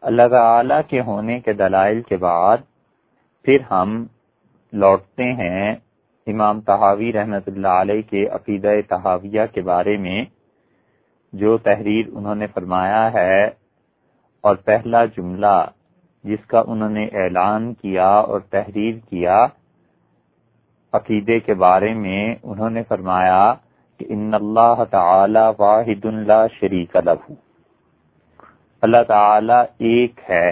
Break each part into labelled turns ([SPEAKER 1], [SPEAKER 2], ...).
[SPEAKER 1] اللہ تعالی کے ہونے کے دلائل کے بعد پھر ہم لوٹتے ہیں امام تحاوی رحمت اللہ علیہ کے عقیدہ تحاویہ کے بارے میں، جو تحریر انہوں نے فرمایا ہے۔ اور پہلا جملہ جس کا انہوں نے اعلان کیا اور تحریر کیا عقیدے کے بارے میں، انہوں نے فرمایا کہ ان اللہ تعالی واحد اللہ شریک لہو اللہ تعالی ایک ہے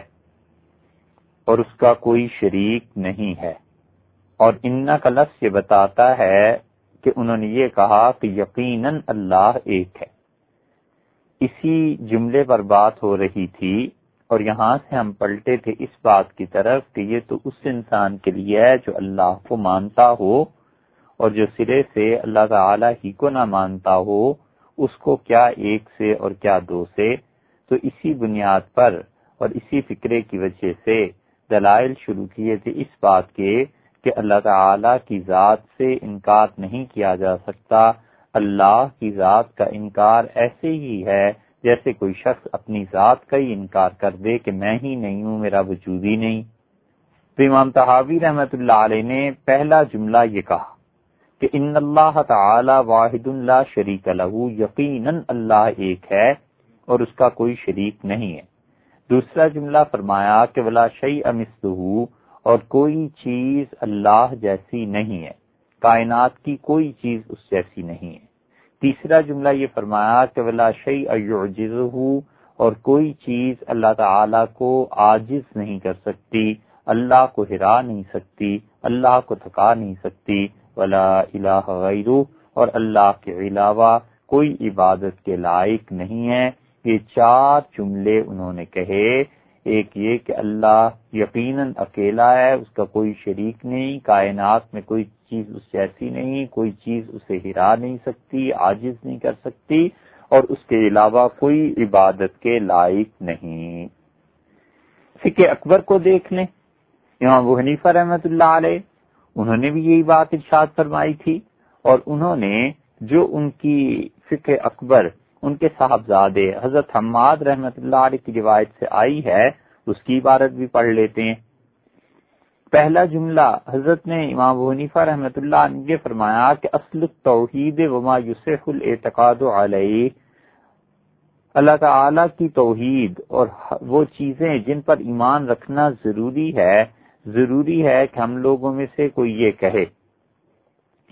[SPEAKER 1] اور اس کا کوئی شریک نہیں ہے۔ اور ان کا لفظ یہ بتاتا ہے کہ انہوں نے یہ کہا کہ یقیناً اللہ ایک ہے۔ اسی جملے پر بات ہو رہی تھی اور یہاں سے ہم پلٹے تھے اس بات کی طرف کہ یہ تو اس انسان کے لیے ہے جو اللہ کو مانتا ہو اور جو سرے سے اللہ تعالی ہی کو نہ مانتا ہو، اس کو کیا ایک سے اور کیا دو سے تو اسی بنیاد پر اور اسی فکرے کی وجہ سے دلائل شروع کیے تھے اس بات کے کہ اللہ تعالی کی ذات سے انکار نہیں کیا جا سکتا۔ اللہ کی ذات کا انکار ایسے ہی ہے جیسے کوئی شخص اپنی ذات کا ہی انکار کر دے کہ میں ہی نہیں ہوں، میرا وجود ہی نہیں۔ تو امام تحاوی رحمت اللہ علیہ نے پہلا جملہ یہ کہا کہ ان اللہ تعالی واحد اللہ شریک لہو یقیناً اللہ ایک ہے۔ اور اس کا کوئی شریک نہیں ہے۔ دوسرا جملہ فرمایا کہ ولا شعی امست اور کوئی چیز اللہ جیسی نہیں ہے۔ کائنات کی کوئی چیز اس جیسی نہیں ہے۔ تیسرا جملہ یہ فرمایا کہ ولا شعی اور کوئی چیز اللہ تعالی کو عاجز نہیں کر سکتی، اللہ کو ہرا نہیں سکتی، اللہ کو تھکا نہیں سکتی۔ ولا الہ غیر اور اللہ کے علاوہ کوئی عبادت کے لائق نہیں ہے۔ یہ چار جملے انہوں نے کہے۔ ایک یہ کہ اللہ یقیناً اکیلا ہے، اس کا کوئی شریک نہیں، کائنات میں کوئی چیز اس جیسی نہیں، کوئی چیز اسے ہرا نہیں سکتی، عاجز نہیں کر سکتی، اور اس کے علاوہ کوئی عبادت کے لائق نہیں۔ فکر اکبر کو دیکھ لیں۔ امام وہ حنیفہ رحمت اللہ علیہ، انہوں نے بھی یہی بات ارشاد فرمائی تھی، اور انہوں نے جو ان کی فکر اکبر ان کے صاحبزادے حضرت حماد رحمت اللہ علیہ کی روایت سے آئی ہے، اس کی عبارت بھی پڑھ لیتے ہیں۔ پہلا جملہ حضرت نے امام حنیفہ رحمت اللہ نے یہ فرمایا کہ اصل توحید وما یوسف الاعتقاد علیہ، اللہ تعالی کی توحید اور وہ چیزیں جن پر ایمان رکھنا ضروری ہے ضروری ہے کہ ہم لوگوں میں سے کوئی یہ کہے۔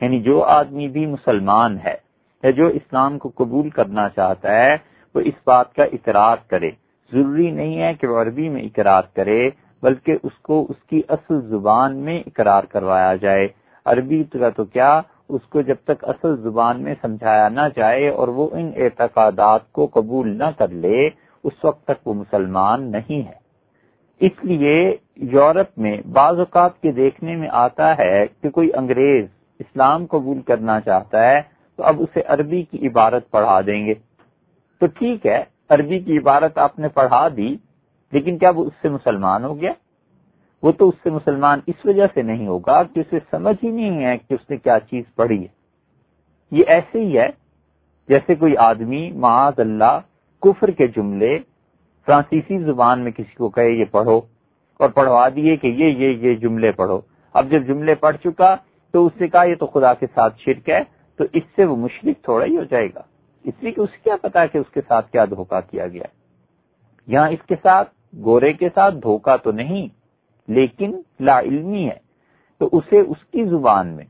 [SPEAKER 1] یعنی جو آدمی بھی مسلمان ہے یا جو اسلام کو قبول کرنا چاہتا ہے، وہ اس بات کا اقرار کرے۔ ضروری نہیں ہے کہ وہ عربی میں اقرار کرے، بلکہ اس کو اس کی اصل زبان میں اقرار کروایا جائے۔ عربی کا تو کیا؟ اس کو جب تک اصل زبان میں سمجھایا نہ جائے اور وہ ان اعتقادات کو قبول نہ کر لے، اس وقت تک وہ مسلمان نہیں ہے۔ اس لیے یورپ میں بعض اوقات کے دیکھنے میں آتا ہے کہ کوئی انگریز اسلام قبول کرنا چاہتا ہے تو اب اسے عربی کی عبارت پڑھا دیں گے۔ تو ٹھیک ہے، عربی کی عبارت آپ نے پڑھا دی، لیکن کیا وہ اس سے مسلمان ہو گیا؟ وہ تو اس سے مسلمان اس وجہ سے نہیں ہوگا کہ اسے سمجھ ہی نہیں ہے کہ اس نے کیا چیز پڑھی ہے۔ یہ ایسے ہی ہے، جیسے کوئی آدمی معاذ اللہ کفر کے جملے فرانسیسی زبان میں کسی کو کہے، یہ پڑھو، اور پڑھوا دیے کہ یہ یہ یہ جملے پڑھو۔ اب جب جملے پڑھ چکا تو اس سے کہا، یہ تو خدا کے ساتھ شرک ہے تو اس سے وہ مشرق تھوڑا ہی ہو جائے گا۔ اس لیے کہ اسے کیا پتا کہ اس کے ساتھ کیا دھوکا کیا گیا۔ یہاں اس کے ساتھ گورے کے ساتھ دھوکا تو نہیں، لیکن لا علمی ہے۔ تو اسے اس کی زبان میں،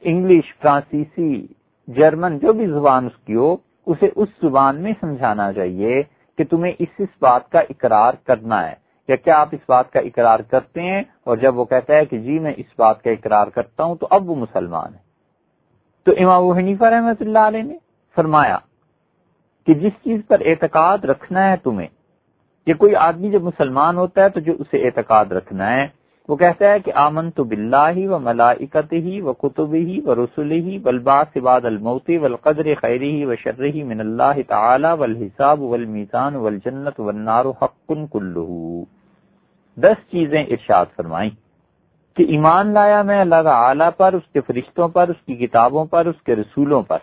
[SPEAKER 1] انگلش، فرانسیسی، جرمن، جو بھی زبان اس کی ہو، اسے اس زبان میں سمجھانا چاہیے کہ تمہیں اس اس بات کا اقرار کرنا ہے۔ یا کیا آپ اس بات کا اقرار کرتے ہیں؟ اور جب وہ کہتا ہے کہ جی میں اس بات کا اقرار کرتا ہوں تو اب وہ مسلمان ہے۔ تو امام حنیفہ رحمۃ اللہ علیہ نے فرمایا کہ جس چیز پر اعتقاد رکھنا ہے تمہیں یہ کوئی آدمی جب مسلمان ہوتا ہے تو جو اسے اعتقاد رکھنا ہے، وہ کہتا ہے کہ آمن تو بلّہ ہی و ملائکت ہی و کتب ہی و رسول ہی بلبا سباد الموتی والقدر خیری ہی و شرحی من اللہ تعالی والحساب والمیزان والجنت والنار حق کلہ۔ دس چیزیں ارشاد فرمائیں۔ کہ ایمان لایا میں اللہ تعالی پر، اس کے فرشتوں پر، اس کی کتابوں پر، اس کے رسولوں پر۔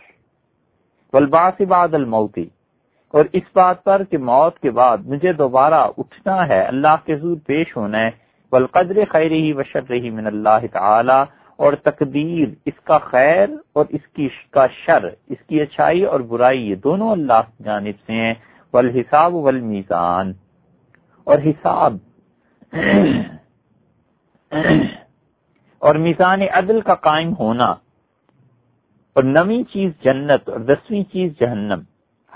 [SPEAKER 1] ولباس بعد الموتی اور اس بات پر کہ موت کے بعد مجھے دوبارہ اٹھنا ہے، اللہ کے حضور پیش ہونا ہے۔ والقدر خیر ہی وشر رہی من اللہ تعالی۔ اور تقدیر، اس کا خیر اور اس کی کا شر، اس کی اچھائی اور برائی، یہ دونوں اللہ کی جانب سے ہیں۔ والحساب والمیزان۔ اور حساب۔ اور میزان عدل کا قائم ہونا اور نویں چیز جنت اور دسویں چیز جہنم،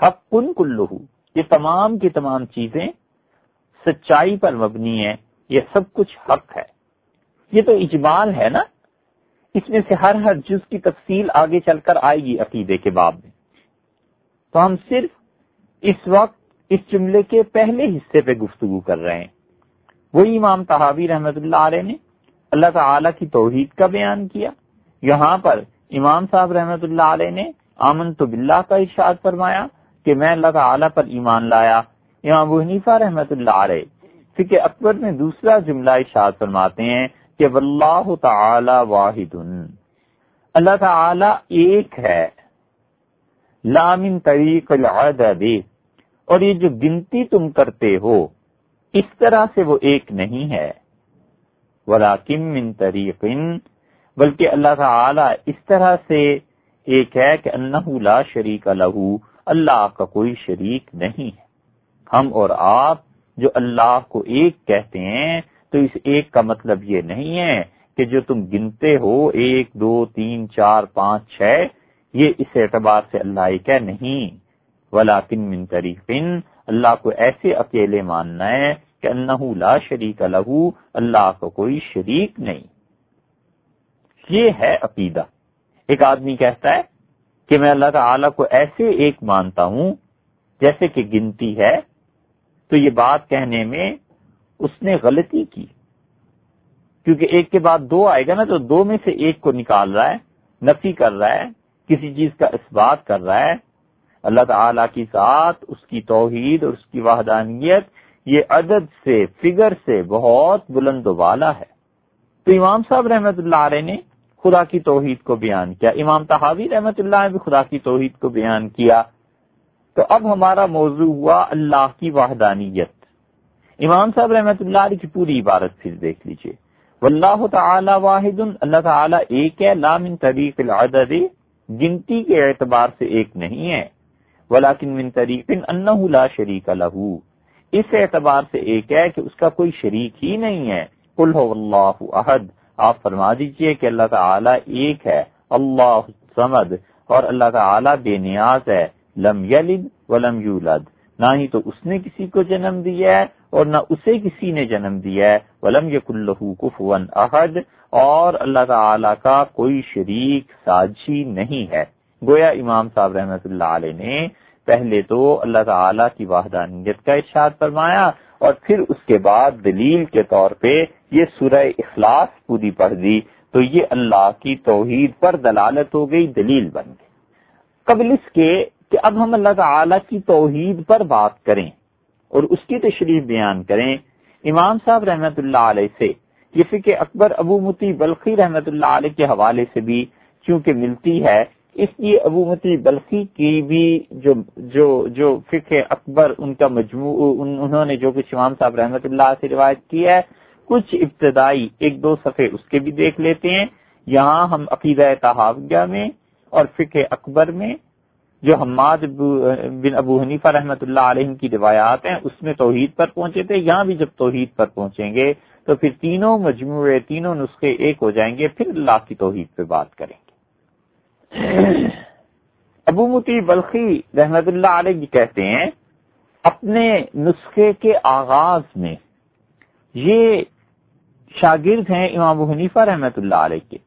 [SPEAKER 1] حق کن کلو یہ تمام کی تمام چیزیں سچائی پر مبنی ہے یہ سب کچھ حق ہے۔ یہ تو اجمال ہے نا؟ اس میں سے ہر ہر جز کی تفصیل آگے چل کر آئے گی عقیدے کے باب میں۔ تو ہم صرف اس وقت، اس جملے کے پہلے حصے پہ گفتگو کر رہے ہیں۔ وہی امام تحابی رحمت اللہ علیہ نے اللہ تعالی کی توحید کا بیان کیا۔ یہاں پر امام صاحب رحمت اللہ علیہ نے آمن تو بلّہ کا ارشاد فرمایا کہ میں اللہ تعالی پر ایمان لایا۔ امام حنیفہ رحمت اللہ علیہ فکر اکبر میں دوسرا جملہ ارشاد فرماتے ہیں کہ واللہ تعالی واحد۔ اللہ تعالی ایک ہے۔ لامن طریق العدد۔ اور یہ جو گنتی تم کرتے ہو، اس طرح سے وہ ایک نہیں ہے۔ ولاکم من طریق، بلکہ اللہ تعالی اس طرح سے ایک ہے کہ انہ لا شریک لہو اللہ کا کوئی شریک نہیں ہے۔ ہم اور آپ جو اللہ کو ایک کہتے ہیں، تو اس ایک کا مطلب یہ نہیں ہے کہ جو تم گنتے ہو، ایک، دو، تین، چار، پانچ، چھ، یہ اس اعتبار سے اللہ ایک ہے نہیں۔ ولاکن من طریقن اللہ کو ایسے اکیلے ماننا ہے کہ انہو لا شریک لہو، اللہ کو کوئی شریک نہیں۔ یہ ہے عقیدہ۔ ایک آدمی کہتا ہے کہ میں اللہ تعالی کو ایسے ایک مانتا ہوں، جیسے کہ گنتی ہے، تو یہ بات کہنے میں اس نے غلطی کی۔ کیونکہ ایک کے بعد دو آئے گا نا، تو دو میں سے ایک کو نکال رہا ہے، نفی کر رہا ہے، کسی چیز کا اس بات کر رہا ہے۔ اللہ تعالی کی ساتھ اس کی توحید اور اس کی وحدانیت یہ عدد سے فگر سے بہت بلند و والا ہے۔ تو امام صاحب رحمت اللہ علیہ نے خدا کی توحید کو بیان کیا۔ امام تحاوی رحمت اللہ نے بھی خدا کی توحید کو بیان کیا۔ تو اب ہمارا موضوع ہوا اللہ کی وحدانیت۔ امام صاحب رحمت اللہ علیہ کی پوری عبارت پھر دیکھ لیجیے۔ واللہ تعالی واحد، اللہ تعالی ایک ہے من طریق العدد، گنتی کے اعتبار سے ایک نہیں ہے۔ ولیکن من طریق انہو لا شریک لہو۔ اس اعتبار سے ایک ہے کہ اس کا کوئی شریک ہی نہیں ہے۔ قل ہو اللہ احد۔ آپ فرما دیجیے کہ اللہ تعالی ایک ہے، اللہ سمد اور اللہ تعالی بے نیاز ہے۔ لم یلد ولم یولد۔ نہ ہی تو اس نے کسی کو جنم دیا ہے اور نہ اسے کسی نے جنم دیا ہے۔ ولم یق اللہ کفون احد۔ اور اللہ تعالی کا کوئی شریک سازی نہیں ہے۔ گویا امام صاحب رحمت اللہ علیہ نے پہلے تو اللہ تعالی کی وحدانیت کا ارشاد فرمایا اور پھر اس کے بعد دلیل کے طور پہ یہ سورہ اخلاص پوری پڑھ دی، تو یہ اللہ کی توحید پر دلالت ہو گئی، دلیل بن گئی۔ قبل اس کے کہ اب ہم اللہ تعالی کی توحید پر بات کریں اور اس کی تشریف بیان کریں، امام صاحب رحمت اللہ علیہ سے، یہ فکر اکبر ابو متی بلخی رحمت اللہ علیہ کے حوالے سے بھی چونکہ ملتی ہے اس لیے ابو متی بلخی کی بھی جو جو جو فکر اکبر ان کا مجموع انہوں نے جو کچھ امام صاحب رحمت اللہ سے روایت کی ہے، کچھ ابتدائی ایک دو صفحے اس کے بھی دیکھ لیتے ہیں۔ یہاں ہم عقیدہ تحاویہ میں اور فکر اکبر میں جو حماد بن ابو حنیفہ رحمۃ اللہ علیہ کی روایات ہیں، اس میں توحید پر پہنچے تھے۔ یہاں بھی جب توحید پر پہنچیں گے تو پھر تینوں مجموعے، تینوں نسخے ایک ہو جائیں گے۔ پھر اللہ کی توحید پہ بات کریں۔ ابو متی بلخی رحمت اللہ علیہ کہتے ہیں، اپنے نسخے کے آغاز میں، یہ شاگرد ہیں امام ابو حنیفہ رحمت اللہ علیہ کے،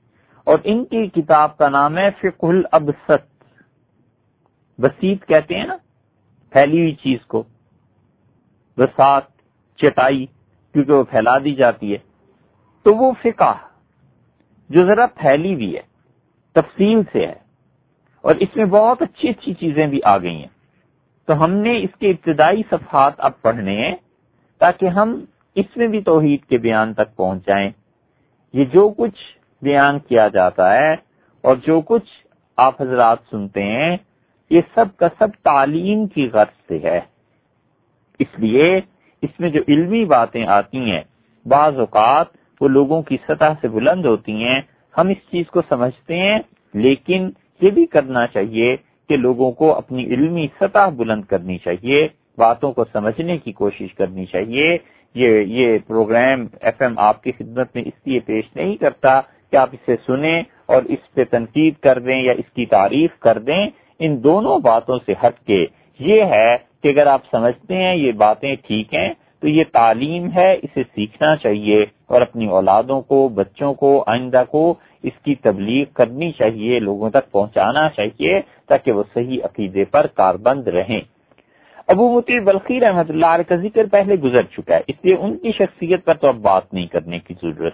[SPEAKER 1] اور ان کی کتاب کا نام ہے فقہ الابسط۔ بسیط کہتے ہیں نا، پھیلی ہوئی چیز کو۔ بسات چٹائی، کیونکہ وہ پھیلا دی جاتی ہے۔ تو وہ فقہ جو ذرا پھیلی ہوئی ہے۔ تفصیل سے ہے اور اس میں بہت اچھی اچھی چیزیں بھی آ گئی ہیں۔ تو ہم نے اس کے ابتدائی صفحات اب پڑھنے ہیں تاکہ ہم اس میں بھی توحید کے بیان تک پہنچ جائیں یہ جو کچھ بیان کیا جاتا ہے اور جو کچھ آپ حضرات سنتے ہیں، یہ سب کا سب تعلیم کی غرض سے ہے۔ اس لیے اس میں جو علمی باتیں آتی ہیں، بعض اوقات وہ لوگوں کی سطح سے بلند ہوتی ہیں ہم اس چیز کو سمجھتے ہیں، لیکن یہ بھی کرنا چاہیے کہ لوگوں کو اپنی علمی سطح بلند کرنی چاہیے، باتوں کو سمجھنے کی کوشش کرنی چاہیے۔ یہ یہ پروگرام ایف ایم آپ کی خدمت میں اس لیے پیش نہیں کرتا کہ آپ اسے سنیں اور اس پہ تنقید کر دیں یا اس کی تعریف کر دیں۔ ان دونوں باتوں سے ہٹ کے یہ ہے کہ اگر آپ سمجھتے ہیں یہ باتیں ٹھیک ہیں تو یہ تعلیم ہے، اسے سیکھنا چاہیے اور اپنی اولادوں کو، بچوں کو، آئندہ کو اس کی تبلیغ کرنی چاہیے، لوگوں تک پہنچانا چاہیے تاکہ وہ صحیح عقیدے پر کاربند رہیں۔ ابو متی بلخی رحمت اللہ علیہ کا ذکر پہلے گزر چکا ہے، اس لیے ان کی شخصیت پر تو اب بات نہیں کرنے کی ضرورت۔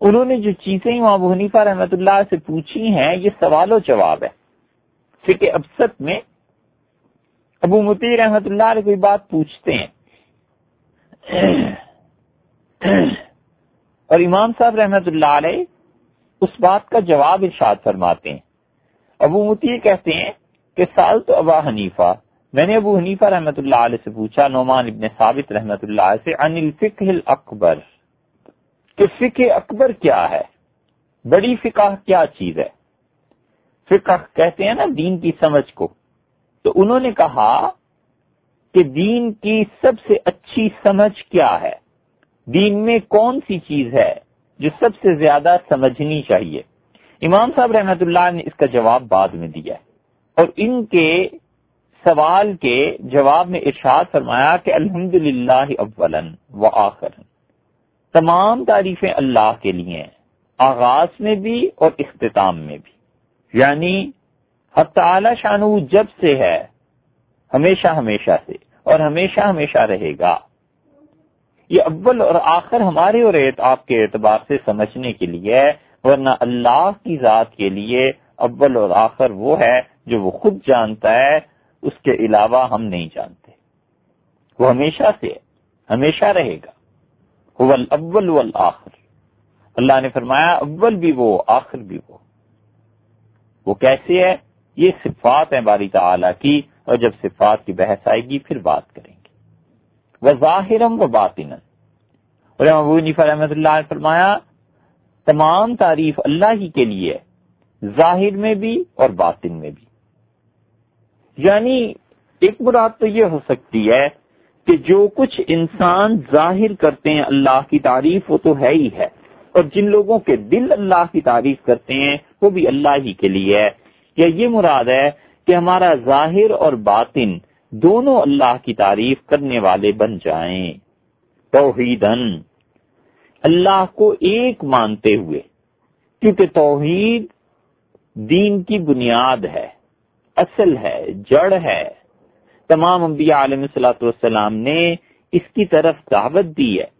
[SPEAKER 1] انہوں نے جو چیزیں ابو حنیفہ رحمت اللہ سے پوچھی ہیں، یہ سوال و جواب ہے۔ فکر ابسط میں ابو متی رحمت اللہ علیہ کوئی بات پوچھتے ہیں۔ اور امام صاحب رحمت اللہ علیہ اس بات کا جواب ارشاد فرماتے ہیں۔ ابو متی کہتے ہیں کہ سال تو ابا حنیفہ، میں نے ابو حنیفہ رحمت اللہ علیہ سے پوچھا، نعمان ابن ثابت رحمت اللہ علیہ سے ان الفقہ الاکبر، کہ فقہ اکبر کیا ہے؟ بڑی فقہ کیا چیز ہے؟ فقہ کہتے ہیں نا دین کی سمجھ کو۔ تو انہوں نے کہا کہ دین کی سب سے اچھی سمجھ کیا ہے؟ دین میں کون سی چیز ہے جو سب سے زیادہ سمجھنی چاہیے؟ امام صاحب رحمت اللہ نے اس کا جواب بعد میں دیا اور ان کے سوال کے جواب میں ارشاد فرمایا کہ الحمد للہ اولن و آخر تمام تعریفیں اللہ کے لیے آغاز میں بھی اور اختتام میں بھی۔ یعنی تعالی شانو جب سے ہے، ہمیشہ ہمیشہ سے۔ اور ہمیشہ ہمیشہ رہے گا۔ یہ اول اور آخر ہمارے اور آپ کے اعتبار سے سمجھنے کے لیے، ورنہ اللہ کی ذات کے لیے اول اور آخر وہ ہے جو وہ خود جانتا ہے، اس کے علاوہ ہم نہیں جانتے۔ وہ ہمیشہ سے ہمیشہ رہے گا۔ اول والآخر۔ اللہ نے فرمایا، اول بھی وہ، آخر بھی وہ۔ وہ کیسے ہے؟ یہ صفات ہیں باری تعالی کی۔ اور جب صفات کی بحث آئے گی، پھر بات کریں گے۔ وہ ظاہرم و باطن اور رحمۃ اللہ نے فرمایا، تمام تعریف اللہ ہی کے لیے ظاہر میں بھی اور باطن میں بھی۔ یعنی ایک مراد تو یہ ہو سکتی ہے کہ جو کچھ انسان ظاہر کرتے ہیں اللہ کی تعریف، وہ تو ہے ہی ہے۔ اور جن لوگوں کے دل اللہ کی تعریف کرتے ہیں، وہ بھی اللہ ہی کے لیے ہے۔ یا یہ مراد ہے کہ ہمارا ظاہر اور باطن دونوں اللہ کی تعریف کرنے والے بن جائیں۔ توحیدن اللہ کو ایک مانتے ہوئے، کیونکہ توحید دین کی بنیاد ہے، اصل ہے، جڑ ہے۔ تمام انبیاء علیہ صلاحت والسلام نے اس کی طرف دعوت دی ہے۔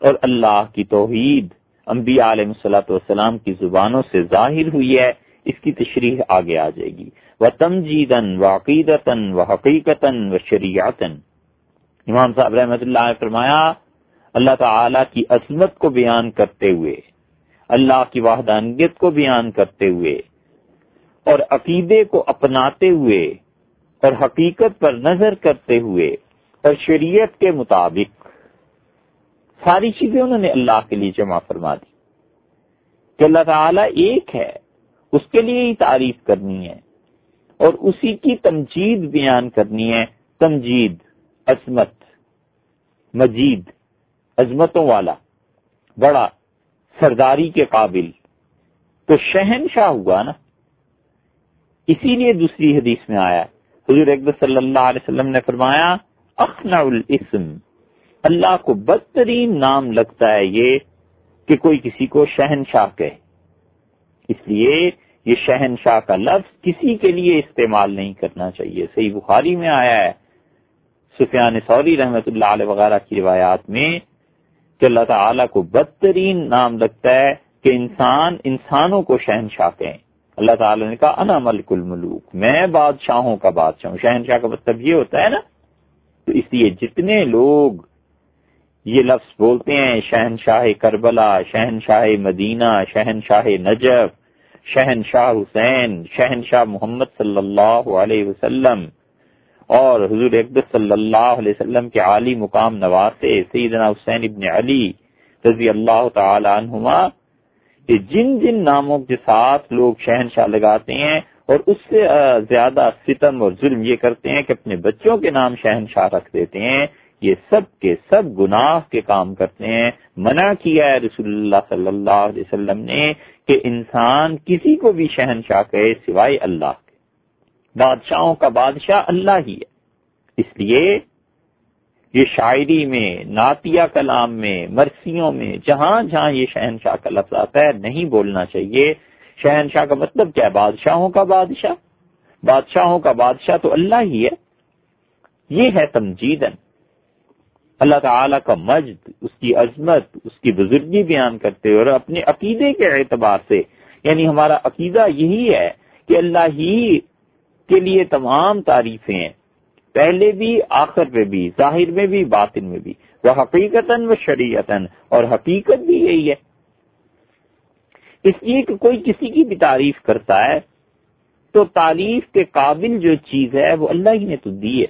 [SPEAKER 1] اور اللہ کی توحید انبیاء علیہ صلاحت والسلام کی زبانوں سے ظاہر ہوئی ہے، اس کی تشریح آگے آ جائے گی۔ و تمجیدن و عقیدتن و حقیقتاً و شریعتن امام صاحب رحمت اللہ نے فرمایا، اللہ تعالی کی عظمت کو بیان کرتے ہوئے، اللہ کی وحدانیت کو بیان کرتے ہوئے اور عقیدے کو اپناتے ہوئے اور حقیقت پر نظر کرتے ہوئے اور شریعت کے مطابق ساری چیزیں انہوں نے اللہ کے لیے جمع فرما دی۔ کہ اللہ تعالیٰ ایک ہے، اس کے لیے ہی تعریف کرنی ہے۔ اور اسی کی تمجید بیان کرنی ہے۔ تمجید، عظمت، مجید، عظمتوں والا، بڑا، سرداری کے قابل۔ تو شہنشاہ ہوا نا۔ اسی لیے دوسری حدیث میں آیا حضور اکبر صلی اللہ علیہ وسلم نے فرمایا اخنا الاسم۔ اللہ کو بدترین نام لگتا ہے یہ کہ کوئی کسی کو شہنشاہ کہے۔ اس لیے یہ شہنشاہ کا لفظ کسی کے لیے استعمال نہیں کرنا چاہیے۔ صحیح بخاری میں آیا ہے۔ سفیان سوری رحمت اللہ علیہ وغیرہ کی روایات میں کہ اللہ تعالیٰ کو بدترین نام لگتا ہے کہ انسان انسانوں کو شہنشاہ کہیں۔ اللہ تعالیٰ نے کہا، انا ملک الملوک، میں بادشاہوں کا بادشاہ ہوں۔ شہنشاہ کا مطلب یہ ہوتا ہے نا۔ تو اس لیے جتنے لوگ یہ لفظ بولتے ہیں، شہنشاہ کربلا، شہنشاہ مدینہ، شہنشاہ نجف شہنشاہ حسین، شہنشاہ محمد صلی اللہ علیہ وسلم اور حضور اقدس صلی اللہ علیہ وسلم کے عالی مقام نواسے سیدنا حسین ابن علی رضی اللہ تعالی عنہما۔ کہ جن جن ناموں کے ساتھ لوگ شہنشاہ لگاتے ہیں اور اس سے زیادہ ستم اور ظلم یہ کرتے ہیں کہ اپنے بچوں کے نام شہنشاہ رکھ دیتے ہیں۔ یہ سب کے سب گناہ کے کام کرتے ہیں۔ منع کیا ہے رسول اللہ صلی اللہ علیہ وسلم نے کہ انسان کسی کو بھی شہنشاہ کہے سوائے اللہ کے۔ بادشاہوں کا بادشاہ اللہ ہی ہے۔ اس لیے یہ شاعری میں، نعتیہ کلام میں، مرثیوں میں، جہاں جہاں یہ شہنشاہ کا لفظ آتا ہے، نہیں بولنا چاہیے۔ شہنشاہ کا مطلب کیا ہے؟ بادشاہوں کا بادشاہ۔ بادشاہوں کا بادشاہ تو اللہ ہی ہے۔ یہ ہے تمجیدن اللہ تعالی کا مجد، اس کی عظمت، اس کی بزرگی بیان کرتے ہوئے اور اپنے عقیدے کے اعتبار سے یعنی ہمارا عقیدہ یہی ہے کہ اللہ ہی کے لیے تمام تعریفیں ہیں، پہلے بھی، آخر میں بھی، ظاہر میں بھی، باطن میں بھی، وہ حقیقت و شریعتن اور حقیقت بھی یہی ہے۔ اس لیے کہ کوئی کسی کی بھی تعریف کرتا ہے، تو تعریف کے قابل جو چیز ہے، وہ اللہ ہی نے تو دی ہے۔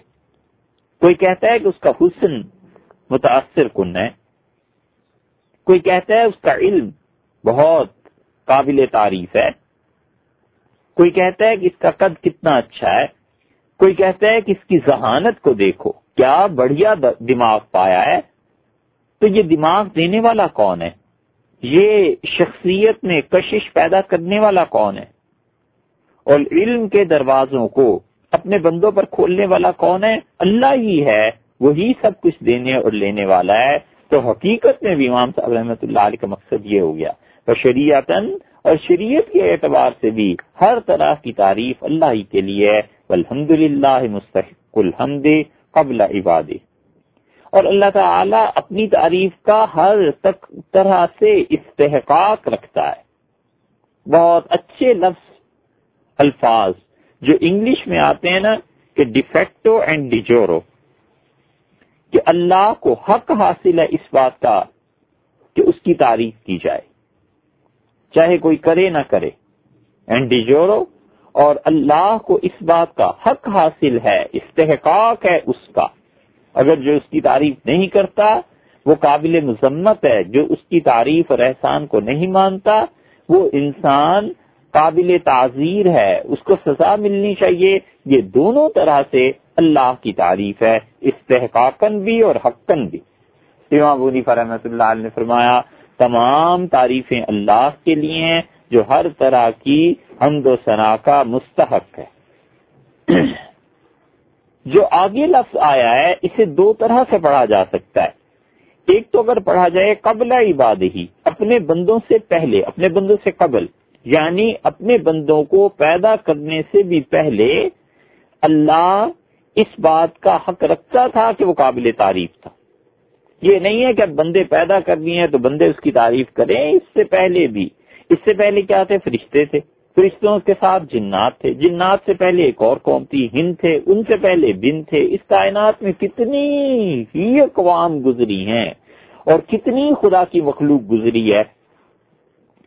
[SPEAKER 1] کوئی کہتا ہے کہ اس کا حسن متاثر کن ہے۔ کوئی کہتا ہے اس کا علم بہت قابل تعریف ہے۔ کوئی کہتا ہے کہ اس کا قد کتنا اچھا ہے۔ کوئی کہتا ہے کہ اس کی ذہانت کو دیکھو۔ کیا بڑھیا دماغ پایا ہے۔ تو یہ دماغ دینے والا کون ہے؟ یہ شخصیت میں کشش پیدا کرنے والا کون ہے؟ اور علم کے دروازوں کو اپنے بندوں پر کھولنے والا کون ہے؟ اللہ ہی ہے۔ وہی سب کچھ دینے اور لینے والا ہے۔ تو حقیقت میں بھی امام صاحب رحمۃ اللہ علیہ کا مقصد یہ ہو گیا۔ اور شریعتن اور شریعت کے اعتبار سے بھی ہر طرح کی تعریف اللہ ہی کے لیے الحمد للہ مستحق الحمد قبل عبادی۔ اور اللہ تعالی اپنی تعریف کا ہر تک طرح سے استحقاق رکھتا ہے۔ بہت اچھے لفظ، الفاظ جو انگلش میں آتے ہیں نا کہ ڈیفیکٹو اینڈ ڈیجورو کہ اللہ کو حق حاصل ہے اس بات کا کہ اس کی تعریف کی جائے۔ چاہے کوئی کرے نہ کرے۔ یعنی اینڈ ڈیجورو اور اللہ کو اس بات کا حق حاصل ہے، استحقاق ہے اس کا۔ اگر جو اس کی تعریف نہیں کرتا، وہ قابل مذمت ہے۔ جو اس کی تعریف اور احسان کو نہیں مانتا، وہ انسان قابل تعزیر ہے۔ اس کو سزا ملنی چاہیے۔ یہ دونوں طرح سے اللہ کی تعریف ہے استحقاقن بھی اور حقن بھی۔ امام بونی فرحمۃ اللہ علیہ نے فرمایا، تمام تعریفیں اللہ کے لیے ہیں، جو ہر طرح کی حمد و ثنا کا مستحق ہے۔ جو آگے لفظ آیا ہے، اسے دو طرح سے پڑھا جا سکتا ہے۔ ایک تو اگر پڑھا جائے، قبل عباد ہی اپنے بندوں سے پہلے، اپنے بندوں سے قبل یعنی اپنے بندوں کو پیدا کرنے سے بھی پہلے، اللہ اس بات کا حق رکھتا تھا کہ وہ قابل تعریف تھا۔ یہ نہیں ہے کہ اب بندے پیدا کرنی ہے تو بندے اس کی تعریف کریں، اس سے پہلے بھی۔ اس سے پہلے کیا تھے؟ فرشتے تھے۔ فرشتوں کے ساتھ جنات تھے۔ جنات سے پہلے ایک اور قوم تھی، ہند تھے، ان سے پہلے بن تھے۔ اس کائنات میں کتنی ہی اقوام گزری ہیں اور کتنی خدا کی مخلوق گزری ہے۔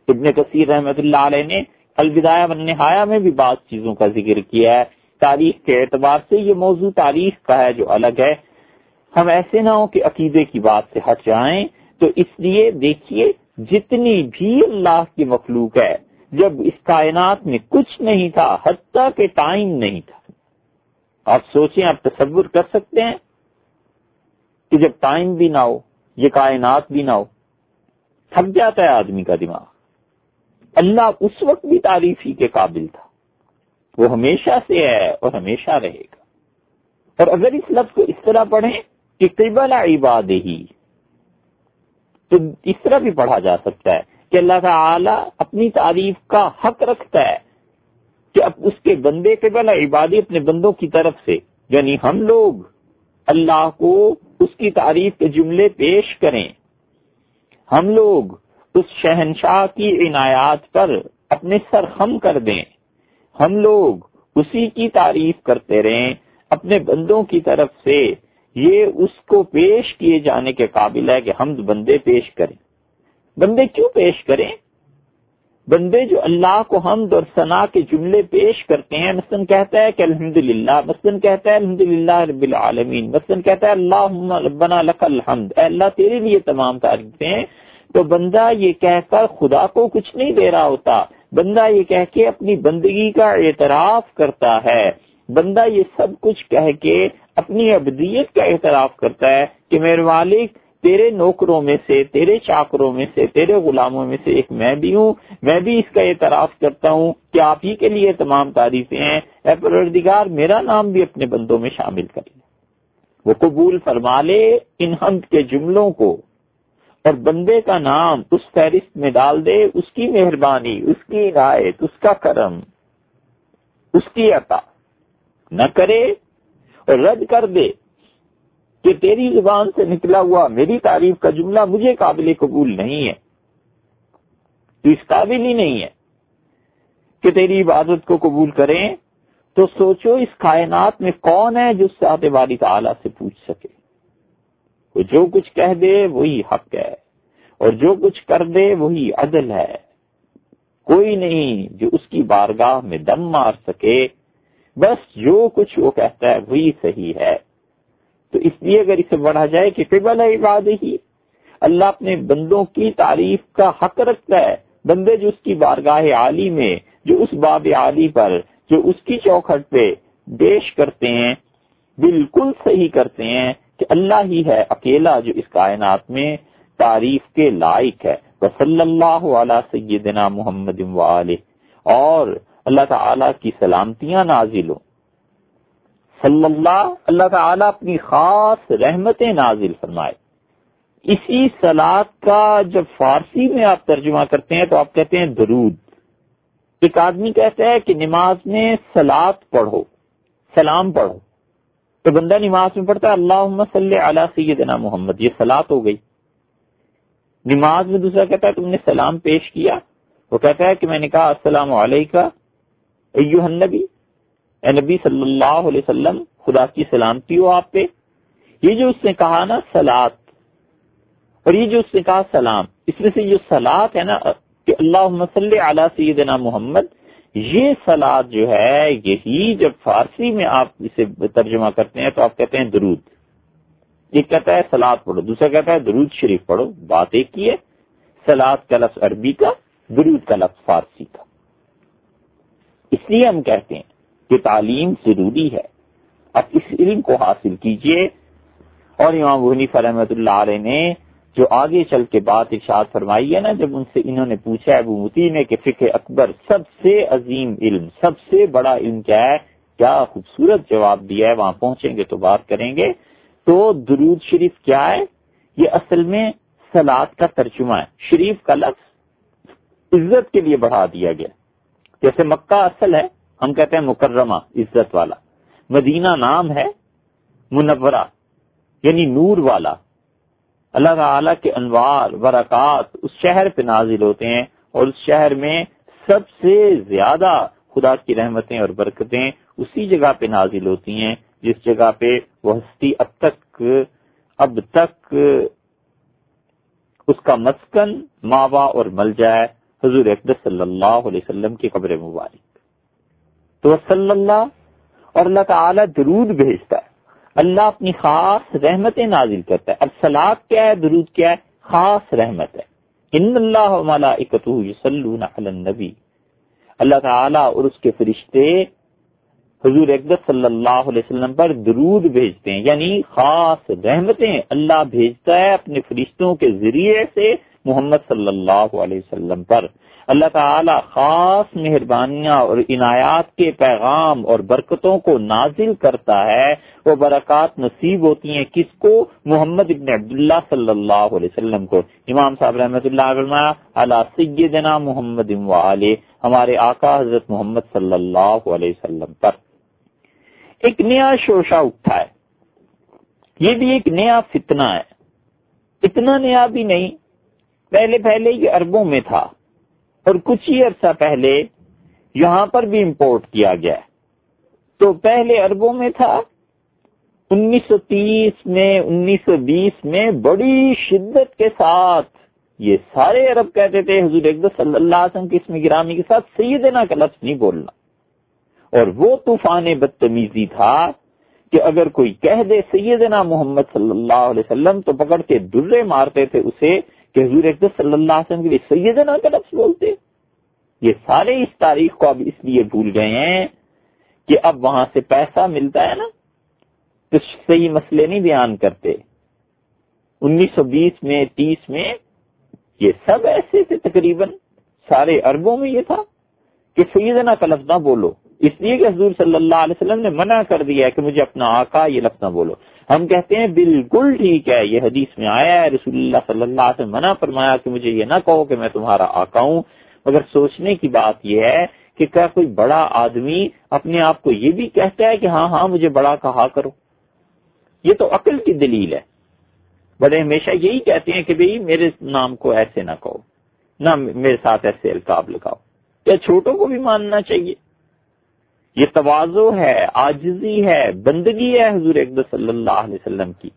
[SPEAKER 1] ابن کثیر رحمت اللہ علیہ نے الوداع نہایا میں بھی بعض چیزوں کا ذکر کیا ہے۔ تاریخ کے اعتبار سے یہ موضوع تاریخ کا ہے جو الگ ہے۔ ہم ایسے نہ ہو کہ عقیدے کی بات سے ہٹ جائیں۔ تو اس لیے دیکھیے جتنی بھی اللہ کی مخلوق ہے، جب اس کائنات میں کچھ نہیں تھا، حتیٰ کہ ٹائم نہیں تھا۔ آپ سوچیں، آپ تصور کر سکتے ہیں کہ جب ٹائم بھی نہ ہو، یہ کائنات بھی نہ ہو، تھک جاتا ہے آدمی کا دماغ۔ اللہ اس وقت بھی تعریف ہی کے قابل تھا۔ وہ ہمیشہ سے ہے اور ہمیشہ رہے گا۔ اور اگر اس لفظ کو اس طرح پڑھیں کہ قبل عباد ہی تو اس طرح بھی پڑھا جا سکتا ہے کہ اللہ تعالی اپنی تعریف کا حق رکھتا ہے کہ اب اس کے بندے قبل عبادی اپنے بندوں کی طرف سے یعنی ہم لوگ اللہ کو اس کی تعریف کے جملے پیش کریں۔ ہم لوگ اس شہنشاہ کی عنایات پر اپنے سر خم کر دیں۔ ہم لوگ اسی کی تعریف کرتے رہیں اپنے بندوں کی طرف سے، یہ اس کو پیش کیے جانے کے قابل ہے کہ ہم بندے پیش کریں۔ بندے کیوں پیش کریں؟ بندے جو اللہ کو حمد اور ثنا کے جملے پیش کرتے ہیں، مثلاً کہتا ہے کہ الحمد للہ مثلاً کہتا ہے الحمد للہ رب العالمین، مثلاً کہتا ہے اللہ ربنا لک الحمد۔ اے اللہ، تیرے لیے تمام تعریفیں تو بندہ یہ کہہ کر خدا کو کچھ نہیں دے رہا ہوتا۔ بندہ یہ کہہ کے اپنی بندگی کا اعتراف کرتا ہے۔ بندہ یہ سب کچھ کہہ کے اپنی ابدیت کا اعتراف کرتا ہے کہ میرے والد تیرے نوکروں میں سے، تیرے چاکروں میں سے، تیرے غلاموں میں سے ایک میں بھی ہوں۔ میں بھی اس کا اعتراف کرتا ہوں کہ آپ ہی کے لیے تمام تعریفیں ہیں۔ اے پروردگار، میرا نام بھی اپنے بندوں میں شامل کر لے۔ وہ قبول فرما لے ان حمد کے جملوں کو۔ اور بندے کا نام اس فہرست میں ڈال دے، اس کی مہربانی، اس کی عنایت اس کا کرم، اس کی عطا نہ کرے اور رد کر دے کہ تیری زبان سے نکلا ہوا میری تعریف کا جملہ مجھے قابل قبول نہیں ہے۔ تو اس قابل ہی نہیں ہے کہ تیری عبادت کو قبول کریں۔ تو سوچو اس کائنات میں کون ہے جو سات باری تعالی سے پوچھ سکے۔ وہ جو کچھ کہہ دے وہی حق ہے، اور جو کچھ کر دے وہی عدل ہے۔ کوئی نہیں جو اس کی بارگاہ میں دم مار سکے، بس جو کچھ وہ کہتا ہے وہی صحیح ہے۔ تو اس لیے اگر اسے بڑھا جائے کہ قبل عباد ہی، اللہ اپنے بندوں کی تعریف کا حق رکھتا ہے۔ بندے جو اس کی بارگاہ عالی میں، جو اس باب عالی پر، جو اس کی چوکھٹ پہ پیش کرتے ہیں، بالکل صحیح کرتے ہیں۔ کہ اللہ ہی ہے اکیلا جو اس کائنات میں تعریف کے لائق ہے۔ وصلی اللہ علیہ سیدنا محمد اور اللہ تعالی کی سلامتیاں نازل ہوں۔ صلی اللہ اللہ تعالیٰ اپنی خاص رحمتیں نازل فرمائے۔ اسی سلاد کا جب فارسی میں آپ ترجمہ کرتے ہیں تو آپ کہتے ہیں درود۔ ایک آدمی کہتا ہے کہ نماز میں سلاد پڑھو، سلام پڑھو۔ تو بندہ نماز میں پڑھتا ہے اللہ صلی علی سیدنا محمد، یہ سلاد ہو گئی۔ نماز میں دوسرا کہتا ہے، تم نے سلام پیش کیا۔ وہ کہتا ہے کہ میں نے کہا، السلام علیکم ایوہ النبی۔ اے نبی صلی اللہ علیہ وسلم، خدا کی سلامتی ہو آپ پہ۔ یہ جو اس نے کہا نا سلاد اور یہ جو اس نے کہا، سلام۔ اس میں سے جو سلاد ہے نا، کہ اللہ صلی علی سیدنا محمد یہ سلاد جو ہے، یہی جب فارسی میں آپ اسے ترجمہ کرتے ہیں تو آپ کہتے ہیں درود۔ ایک کہتا ہے سلاد پڑھو، دوسرا کہتا ہے درود شریف پڑھو، بات ایک کی ہے۔ سلاد کا لفظ عربی کا، درود کا لفظ فارسی کا۔ اس لیے ہم کہتے ہیں کہ تعلیم ضروری ہے۔ اب اس علم کو حاصل کیجیے۔ اور امام غنی فرحمت اللہ علیہ نے جو آگے چل کے بات ارشاد فرمائی ہے نا، جب ان سے انہوں نے پوچھا ابو متی نے کہ فقہ اکبر، سب سے عظیم علم، سب سے بڑا علم کیا ہے؟ کیا خوبصورت جواب دیا ہے؟ وہاں پہنچیں گے تو بات کریں گے۔ تو درود شریف کیا ہے؟ یہ اصل میں سلاد کا ترجمہ ہے۔ شریف کا لفظ عزت کے لیے بڑھا دیا گیا۔ جیسے مکہ اصل ہے، ہم کہتے ہیں مکرمہ، عزت والا۔ مدینہ نام ہے منورہ یعنی نور والا۔ اللہ تعالی کے انوار، برکات اس شہر پہ نازل ہوتے ہیں اور اس شہر میں سب سے زیادہ خدا کی رحمتیں اور برکتیں اسی جگہ پہ نازل ہوتی ہیں، جس جگہ پہ وہ ہستی اب تک اب تک اس کا مسکن ماوا اور مل جائے۔ حضور اقدس صلی اللہ علیہ وسلم کی قبر مبارک۔ تو صلی اللہ اور اللہ تعالی درود بھیجتا ہے۔ اللہ اپنی خاص رحمتیں نازل کرتا ہے۔ اب کیا ہے؟ درود کیا ہے؟ خاص رحمت ہے۔ ان اللہ علی النبی۔ اللہ تعالیٰ اور اس کے فرشتے حضور اقدس صلی اللہ علیہ وسلم پر درود بھیجتے ہیں۔ یعنی خاص رحمتیں اللہ بھیجتا ہے اپنے فرشتوں کے ذریعے سے محمد صلی اللہ علیہ وسلم پر۔ اللہ تعالی خاص مہربانیاں اور عنایات کے پیغام اور برکتوں کو نازل کرتا ہے۔ وہ برکات نصیب ہوتی ہیں کس کو؟ محمد ابن عبداللہ صلی اللہ علیہ وسلم کو۔ امام صاحب رحمۃ اللہ علیہ سیدنا محمد علیہ ہمارے آقا حضرت محمد صلی اللہ علیہ وسلم پر۔ ایک نیا شوشہ اٹھا ہے۔ یہ بھی ایک نیا فتنہ ہے۔ اتنا نیا بھی نہیں۔ پہلے پہلے یہ عربوں میں تھا۔ اور کچھ ہی عرصہ پہلے یہاں پر بھی امپورٹ کیا گیا تو پہلے اربوں میں تھا، انیس سو تیس میں، انیس سو بیس میں بڑی شدت کے ساتھ یہ سارے عرب کہتے تھے، حضور اقدس صلی اللہ علیہ وسلم کی اسم گرامی کے ساتھ سیدنا کا لفظ نہیں بولنا۔ اور وہ طوفان بدتمیزی تھا کہ اگر کوئی کہہ دے سیدنا محمد صلی اللہ علیہ وسلم تو پکڑ کے درے مارتے تھے اسے کہ حضور اقدس صلی اللہ علیہ وسلم کے لیے سیدنا کا لفظ بولتے یہ سارے اس تاریخ کو اب اس لیے بھول گئے ہیں کہ اب وہاں سے پیسہ ملتا ہے نا، تو صحیح مسئلے نہیں بیان کرتے۔ انیس سو بیس میں، تیس میں یہ سب ایسے تھے تقریباً، سارے اربوں میں یہ تھا کہ سیدنا کا لفظ نہ بولو۔ اس لیے کہ حضور صلی اللہ علیہ وسلم نے منع کر دیا ہے کہ مجھے اپنا آقا یہ لفظ نہ بولو۔ ہم کہتے ہیں بالکل ٹھیک ہے، یہ حدیث میں آیا ہے، رسول اللہ صلی اللہ علیہ وسلم منع فرمایا کہ مجھے یہ نہ کہو کہ میں تمہارا آقا ہوں۔ مگر سوچنے کی بات یہ ہے کہ کیا کوئی بڑا آدمی اپنے آپ کو یہ بھی کہتا ہے کہ ہاں ہاں مجھے بڑا کہا کرو۔ یہ تو عقل کی دلیل ہے۔ بڑے ہمیشہ یہی کہتے ہیں کہ بھئی میرے نام کو ایسے نہ کہو، نہ میرے ساتھ ایسے القاب لگاؤ۔ کیا چھوٹوں کو بھی ماننا چاہیے۔ یہ توازو ہے آجزی ہے، بندگی ہے حضور اقدس صلی اللہ علیہ وسلم کی۔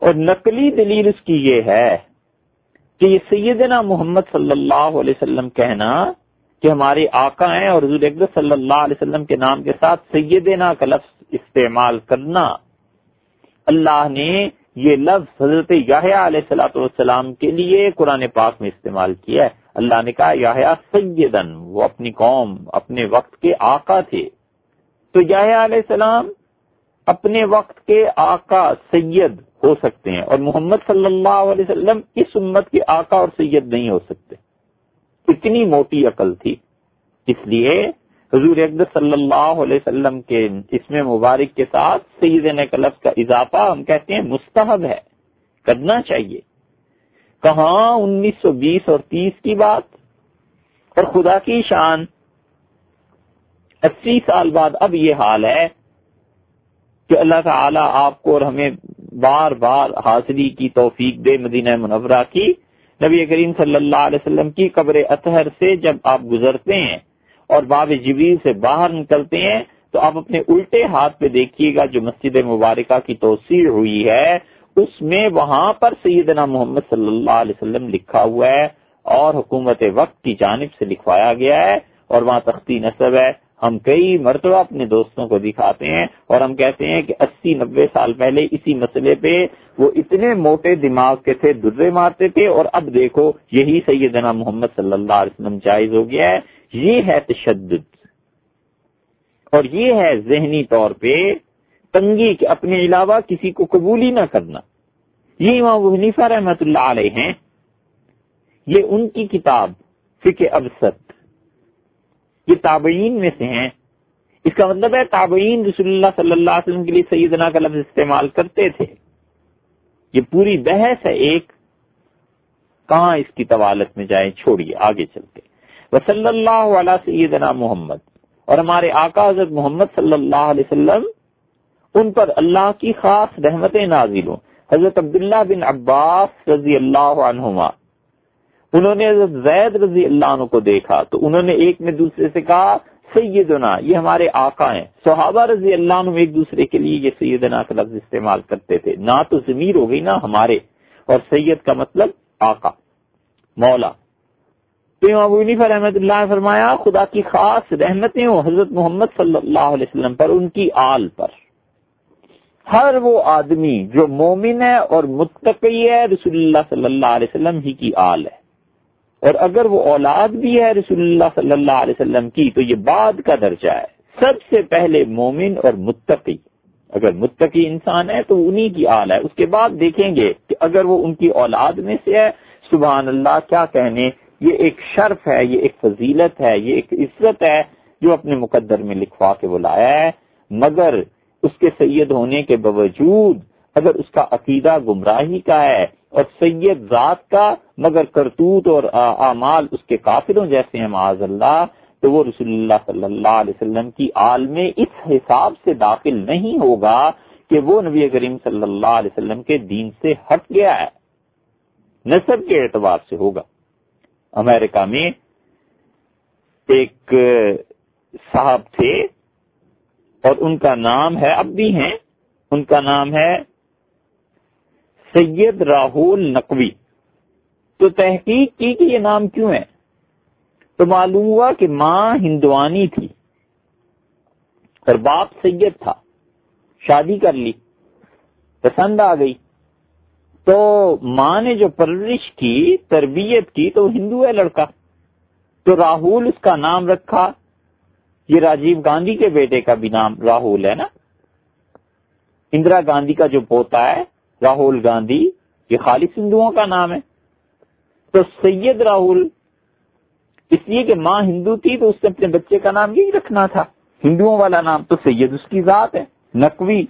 [SPEAKER 1] اور نقلی دلیل اس کی یہ ہے کہ یہ سیدنا محمد صلی اللہ علیہ وسلم کہنا کہ ہمارے آقا ہیں اور حضور اقدس صلی اللہ علیہ وسلم کے نام کے ساتھ سیدنا کا لفظ استعمال کرنا۔ اللہ نے یہ لفظ حضرت یاہیا علیہ السلاۃ والسلام کے لیے قرآن پاک میں استعمال کیا ہے۔ اللہ نے کہا یاہیا سیدن، وہ اپنی قوم، اپنے وقت کے آقا تھے۔ تو یاہیا علیہ السلام اپنے وقت کے آقا سید ہو سکتے ہیں اور محمد صلی اللہ علیہ وسلم اس امت کے آقا اور سید نہیں ہو سکتے۔ اتنی موٹی عقل تھی۔ اس لیے حضور اقدس صلی اللہ علیہ وسلم کے اسم مبارک کے ساتھ سید لفظ کا اضافہ ہم کہتے ہیں مستحب ہے۔ کرنا چاہیے۔ کہاں انیس سو بیس اور تیس کی بات؟ اور خدا کی شان اسی سال بعد اب یہ حال ہے کہ اللہ تعالی آپ کو اور ہمیں بار بار حاضری کی توفیق دے مدینہ منورہ کی۔ نبی کریم صلی اللہ علیہ وسلم کی قبر اطہر سے جب آپ گزرتے ہیں اور باب جبیل سے باہر نکلتے ہیں، تو آپ اپنے الٹے ہاتھ پہ دیکھیے گا جو مسجد مبارکہ کی توسیع ہوئی ہے۔ اس میں وہاں پر سیدنا محمد صلی اللہ علیہ وسلم لکھا ہوا ہے اور حکومت وقت کی جانب سے لکھوایا گیا ہے اور وہاں تختی نصب ہے۔ ہم کئی مرتبہ اپنے دوستوں کو دکھاتے ہیں اور ہم کہتے ہیں کہ اسی نبے سال پہلے اسی مسئلے پہ وہ اتنے موٹے دماغ کے تھے، درے مارتے تھے اور اب دیکھو یہی سیدنا محمد صلی اللہ علیہ وسلم جائز ہو گیا ہے۔ یہ ہے تشدد۔ اور یہ ہے ذہنی طور پہ تنگی کے اپنے علاوہ کسی کو قبول ہی نہ کرنا۔ یہ امام حنیفہ رحمت اللہ علیہ ہیں۔ یہ ان کی کتاب فکر ابسط یہ تابعین میں سے ہیں۔ اس کا مطلب ہے تابعین رسول اللہ صلی اللہ علیہ وسلم کے لیے سیدنا کا لفظ استعمال کرتے تھے۔ یہ پوری بحث ہے ایک۔ کہاں اس کی طوالت میں جائیں؟ چھوڑیے، آگے چلتے۔ وصلی اللہ علیہ سیدنا محمد۔ اور ہمارے آقا حضرت محمد صلی اللہ علیہ وسلم، ان پر اللہ کی خاص رحمت نازل ہوں۔ حضرت عبداللہ بن عباس رضی اللہ عنہما۔ انہوں نے حضرت زید رضی اللہ عنہ کو دیکھا تو انہوں نے ایک میں دوسرے سے کہا، سیدنا، یہ ہمارے آقا ہیں۔ صحابہ رضی اللہ عنہ ایک دوسرے کے لیے یہ سیدنا کا لفظ استعمال کرتے تھے۔ نہ تو ضمیر ہو گئی، نہ ہمارے۔ اور سید کا مطلب آقا، مولا۔ تو امام ابو رحمت اللہ نے فرمایا، خدا کی خاص رحمتیں ہوں حضرت محمد صلی اللہ علیہ وسلم پر، ان کی آل پر۔ ہر وہ آدمی جو مومن ہے اور متقی ہے، رسول اللہ صلی اللہ علیہ وسلم ہی کی آل ہے۔ اور اگر وہ اولاد بھی ہے رسول اللہ صلی اللہ علیہ وسلم کی، تو یہ بعد کا درجہ ہے۔ سب سے پہلے مومن اور متقی۔ اگر متقی انسان ہے تو انہی کی آل ہے۔ اس کے بعد دیکھیں گے کہ اگر وہ ان کی اولاد میں سے ہے، سبحان اللہ، کیا کہنے؟ یہ ایک شرف ہے، یہ ایک فضیلت ہے، یہ ایک عزت ہے جو اپنے مقدر میں لکھوا کے وہ لایا ہے۔ مگر اس کے سید ہونے کے باوجود اگر اس کا عقیدہ گمراہی کا ہے اور سید ذات کا مگر کرتوت اور اعمال اس کے کافروں جیسے ہیں، معاذ اللہ۔ تو وہ رسول اللہ صلی اللہ علیہ وسلم کی عال میں اس حساب سے داخل نہیں ہوگا کہ وہ نبی کریم صلی اللہ علیہ وسلم کے دین سے ہٹ گیا ہے۔ نصب کے اعتبار سے ہوگا۔ امریکہ میں ایک صاحب تھے اور ان کا نام ہے، اب بھی ہیں۔ ان کا نام ہے سید راہول نقوی۔ تو تحقیق کی کہ یہ نام کیوں ہے؟ تو معلوم ہوا کہ ماں ہندوانی تھی اور باپ سید تھا، شادی کر لی، پسند آ گئی۔ تو ماں نے جو پرورش کی، تربیت کی، تو ہندو ہے لڑکا۔ تو راہل اس کا نام رکھا۔ یہ راجیو گاندھی کے بیٹے کا بھی نام راہل ہے نا؟ اندرا گاندھی کا جو پوتا ہے راہل گاندھی، یہ خالص ہندوؤں کا نام ہے۔ تو سید راہل اس لیے کہ ماں ہندو تھی تو اس نے اپنے بچے کا نام یہی رکھنا تھا۔ ہندوؤں والا نام تو سید اس کی ذات ہے۔ نقوی،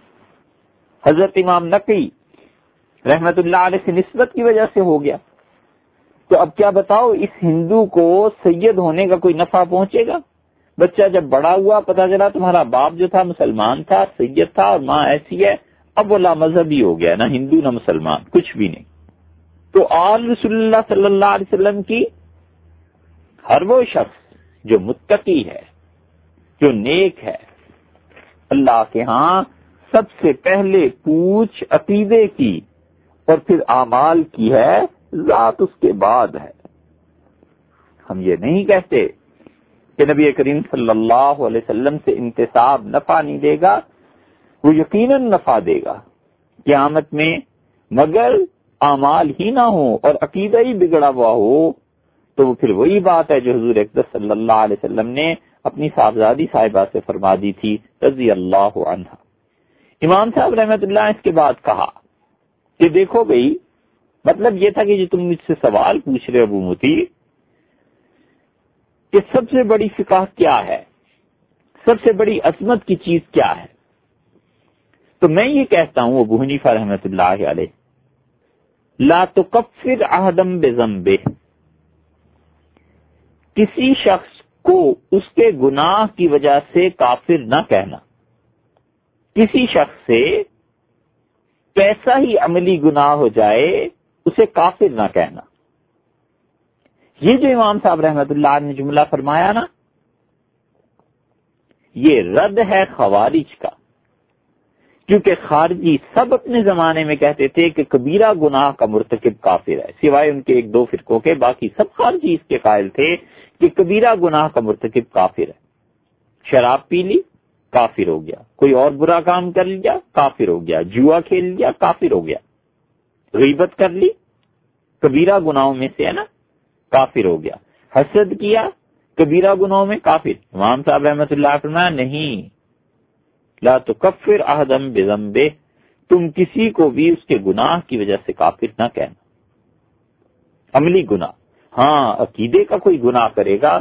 [SPEAKER 1] حضرت امام نقوی رحمت اللہ علیہ سے نسبت کی وجہ سے ہو گیا۔ تو اب کیا بتاؤ، اس ہندو کو سید ہونے کا کوئی نفع پہنچے گا؟ بچہ جب بڑا ہوا پتا چلا تمہارا باپ جو تھا مسلمان تھا، سید تھا اور ماں ایسی ہے۔ اب وہ لامذہبی ہو گیا، نہ ہندو نہ مسلمان، کچھ بھی نہیں۔ تو آل رسول اللہ صلی اللہ علیہ وسلم کی ہر وہ شخص جو متقی ہے، جو نیک ہے۔ اللہ کے ہاں سب سے پہلے پوچھ عقیدے کی اور پھر اعمال کی ہے، ذات اس کے بعد ہے۔ ہم یہ نہیں کہتے کہ نبی کریم صلی اللہ علیہ وسلم سے انتصاب نفع نہیں دے گا، وہ یقیناً نفع دے گا۔ قیامت میں مگر اعمال ہی نہ ہو اور عقیدہ ہی بگڑا ہوا ہو، تو وہ پھر وہی بات ہے جو حضور اقدس صلی اللہ علیہ وسلم نے اپنی صاحبزادی صاحبہ سے فرما دی تھی، رضی اللہ عنہ۔ امام صاحب رحمت اللہ اس کے بعد کہا کہ دیکھو بھائی مطلب یہ تھا کہ جو تم مجھ سے سوال پوچھ رہے ابو متی، کہ سب سے بڑی فقہ کیا ہے؟ سب سے بڑی عظمت کی چیز کیا ہے؟ تو میں یہ کہتا ہوں، ابو حنیفہ رحمت اللہ علیہ لا تکفر احدم بے کسی شخص کو اس کے گناہ کی وجہ سے کافر نہ کہنا۔ کسی شخص سے کیسا ہی عملی گناہ ہو جائے، اسے کافر نہ کہنا۔ یہ جو امام صاحب رحمت اللہ نے جملہ فرمایا نا، یہ رد ہے خوارج کا۔ کیونکہ خارجی سب اپنے زمانے میں کہتے تھے کہ کبیرہ گناہ کا مرتکب کافر ہے، سوائے ان کے ایک دو فرقوں کے، باقی سب خارجی اس کے قائل تھے کہ کبیرہ گناہ کا مرتکب کافر ہے۔ شراب پی لی، کافر ہو گیا۔ کوئی اور برا کام کر لیا، کافر ہو گیا۔ جوا کھیل لیا، کافر ہو گیا۔ غیبت کر لی، کبیرہ گناہوں میں سے ہے نا، کافر ہو گیا۔ حسد کیا، کبیرہ گناہوں میں کافر۔ امام صاحب رحمت اللہ فرمایا، نہیں۔ لا تو کفر احدم بے تم کسی کو بھی اس کے گناہ کی وجہ سے کافر نہ کہنا۔ عملی گناہ۔ ہاں عقیدے کا کوئی گناہ کرے گا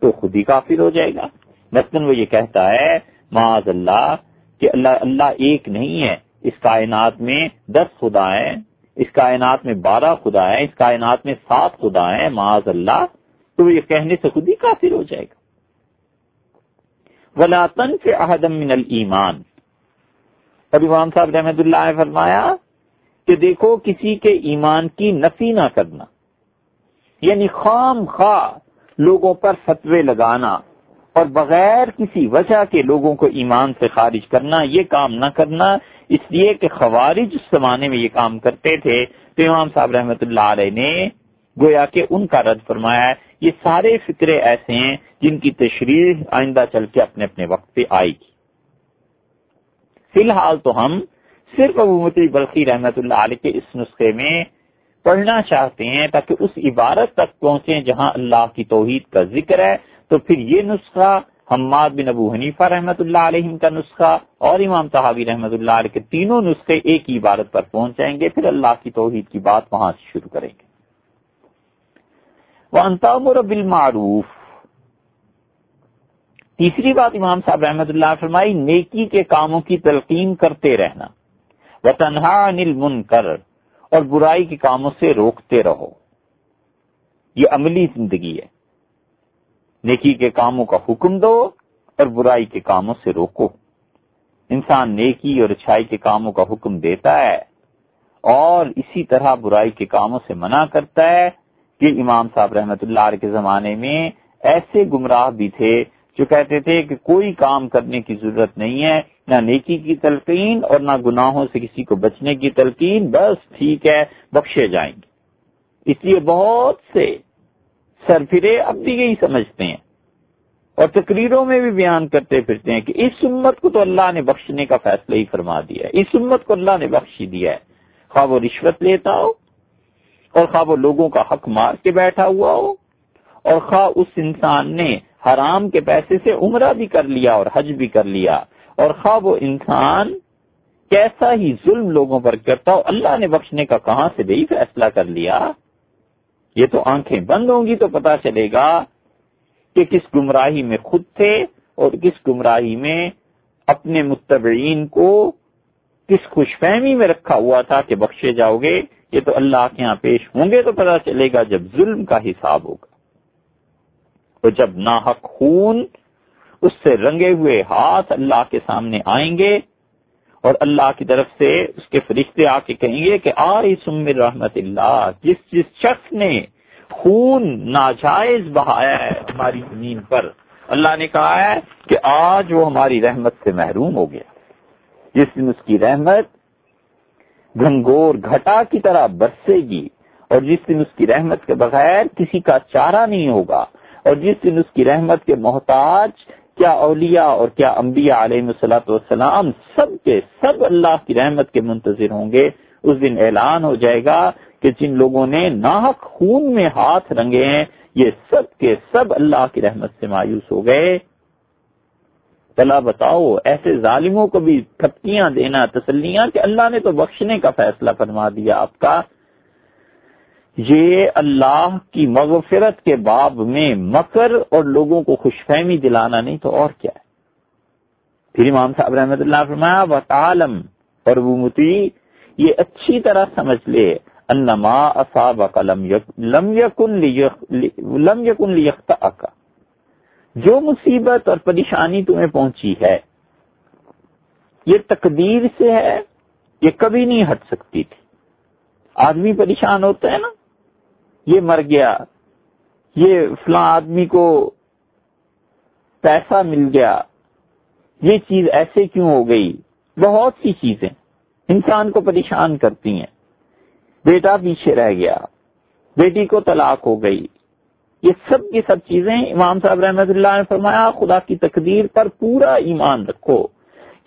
[SPEAKER 1] تو خود ہی کافر ہو جائے گا۔ مثلاً وہ یہ کہتا ہے، معاذ اللہ، کہ اللہ اللہ ایک نہیں ہے۔ اس کائنات میں دس خدا ہیں، اس کائنات میں بارہ خدا ہیں، اس کائنات میں سات خدا ہیں، معاذ اللہ۔ تو یہ کہنے سے خود ہی کافر ہو جائے گا۔ ولاطن سے احدم من المان اب امام صاحب رحمت اللہ نے فرمایا کہ دیکھو کسی کے ایمان کی نفی نہ کرنا۔ یعنی خام خواہ لوگوں پر فتوے لگانا اور بغیر کسی وجہ کے لوگوں کو ایمان سے خارج کرنا، یہ کام نہ کرنا۔ اس لیے کہ خوارج اس زمانے میں یہ کام کرتے تھے۔ تو امام صاحب رحمت اللہ علیہ نے گویا کہ ان کا رد فرمایا ہے۔ یہ سارے فکرے ایسے ہیں جن کی تشریح آئندہ چل کے اپنے اپنے وقت پہ آئے گی۔ فی الحال تو ہم صرف ابومتی بلخی رحمت اللہ علیہ کے اس نسخے میں پڑھنا چاہتے ہیں تاکہ اس عبارت تک پہنچے جہاں اللہ کی توحید کا ذکر ہے۔ تو پھر یہ نسخہ حماد بن ابو حنیفہ رحمۃ اللہ علیہ کا نسخہ اور امام صحابی رحمۃ اللہ علیہ کے تینوں نسخے ایک ہی عبارت پر پہنچ جائیں گے، پھر اللہ کی توحید کی بات وہاں سے شروع کریں گے۔ وہ انتامر بالمعروف تیسری بات امام صاحب رحمۃ اللہ فرمائی، نیکی کے کاموں کی تلقین کرتے رہنا۔ وہ تنہا انل من کر اور برائی کے کاموں سے روکتے رہو۔ یہ عملی زندگی ہے۔ نیکی کے کاموں کا حکم دو اور برائی کے کاموں سے روکو۔ انسان نیکی اور اچھائی کے کاموں کا حکم دیتا ہے اور اسی طرح برائی کے کاموں سے منع کرتا ہے کہ امام صاحب رحمت اللہ علیہ کے زمانے میں ایسے گمراہ بھی تھے جو کہتے تھے کہ کوئی کام کرنے کی ضرورت نہیں ہے، نہ نیکی کی تلقین اور نہ گناہوں سے کسی کو بچنے کی تلقین، بس ٹھیک ہے، بخشے جائیں گے۔ اس لیے بہت سے سرفرے اب بھی یہی سمجھتے ہیں اور تقریروں میں بھی بیان کرتے پھرتے ہیں کہ اس امت کو تو اللہ نے بخشنے کا فیصلہ ہی فرما دیا ہے۔ اس امت کو اللہ نے بخش دیا ہے۔ خواہ وہ رشوت لیتا ہو اور خواہ وہ لوگوں کا حق مار کے بیٹھا ہوا ہو اور خواہ اس انسان نے حرام کے پیسے سے عمرہ بھی کر لیا اور حج بھی کر لیا۔ اور خواہ وہ انسان کیسا ہی ظلم لوگوں پر کرتا ہو، اللہ نے بخشنے کا کہاں سے بھی فیصلہ کر لیا؟ یہ تو آنکھیں بند ہوں گی تو پتا چلے گا کہ کس گمراہی میں خود تھے اور کس گمراہی میں اپنے متبعین کو کس خوش فہمی میں رکھا ہوا تھا کہ بخشے جاؤ گے۔ یہ تو اللہ کے یہاں پیش ہوں گے تو پتا چلے گا جب ظلم کا حساب ہوگا۔ تو جب ناحق خون اس سے رنگے ہوئے ہاتھ اللہ کے سامنے آئیں گے اور اللہ کی طرف سے اس کے فرشتے آ کے کہیں گے کہ آئی سمر رحمت اللہ، جس جس شخص نے خون ناجائز بہایا ہے ہماری زمین پر، اللہ نے کہا ہے کہ آج وہ ہماری رحمت سے محروم ہو گیا۔ جس دن اس کی رحمت گنگور گھٹا کی طرح برسے گی اور جس دن اس کی رحمت کے بغیر کسی کا چارہ نہیں ہوگا اور جس دن اس کی رحمت کے محتاج کیا اولیاء اور کیا انبیاء علیہ مسلاۃ والسلام سب کے سب اللہ کی رحمت کے منتظر ہوں گے، اس دن اعلان ہو جائے گا کہ جن لوگوں نے ناحق خون میں ہاتھ رنگے ہیں، یہ سب کے سب اللہ کی رحمت سے مایوس ہو گئے۔ چلا بتاؤ، ایسے ظالموں کو بھی تھپکیاں دینا، تسلیاں کہ اللہ نے تو بخشنے کا فیصلہ فرما دیا آپ کا۔ یہ اللہ کی مغفرت کے باب میں مکر اور لوگوں کو خوش فہمی دلانا نہیں تو اور کیا ہے؟ پھر امام صاحب رحمت اللہ فرمایا و تعالم اور وہ متی، یہ اچھی طرح سمجھ لے انما اصاب لم یکن لم یکن کا جو مصیبت اور پریشانی تمہیں پہنچی ہے، یہ تقدیر سے ہے، یہ کبھی نہیں ہٹ سکتی تھی۔ آدمی پریشان ہوتا ہے نا یہ مر گیا، یہ فلاں آدمی کو پیسہ مل گیا، یہ چیز ایسے کیوں ہو گئی؟ بہت سی چیزیں انسان کو پریشان کرتی ہیں۔ بیٹا پیچھے رہ گیا، بیٹی کو طلاق ہو گئی۔ یہ سب کی سب چیزیں امام صاحب رحمت اللہ نے فرمایا، خدا کی تقدیر پر پورا ایمان رکھو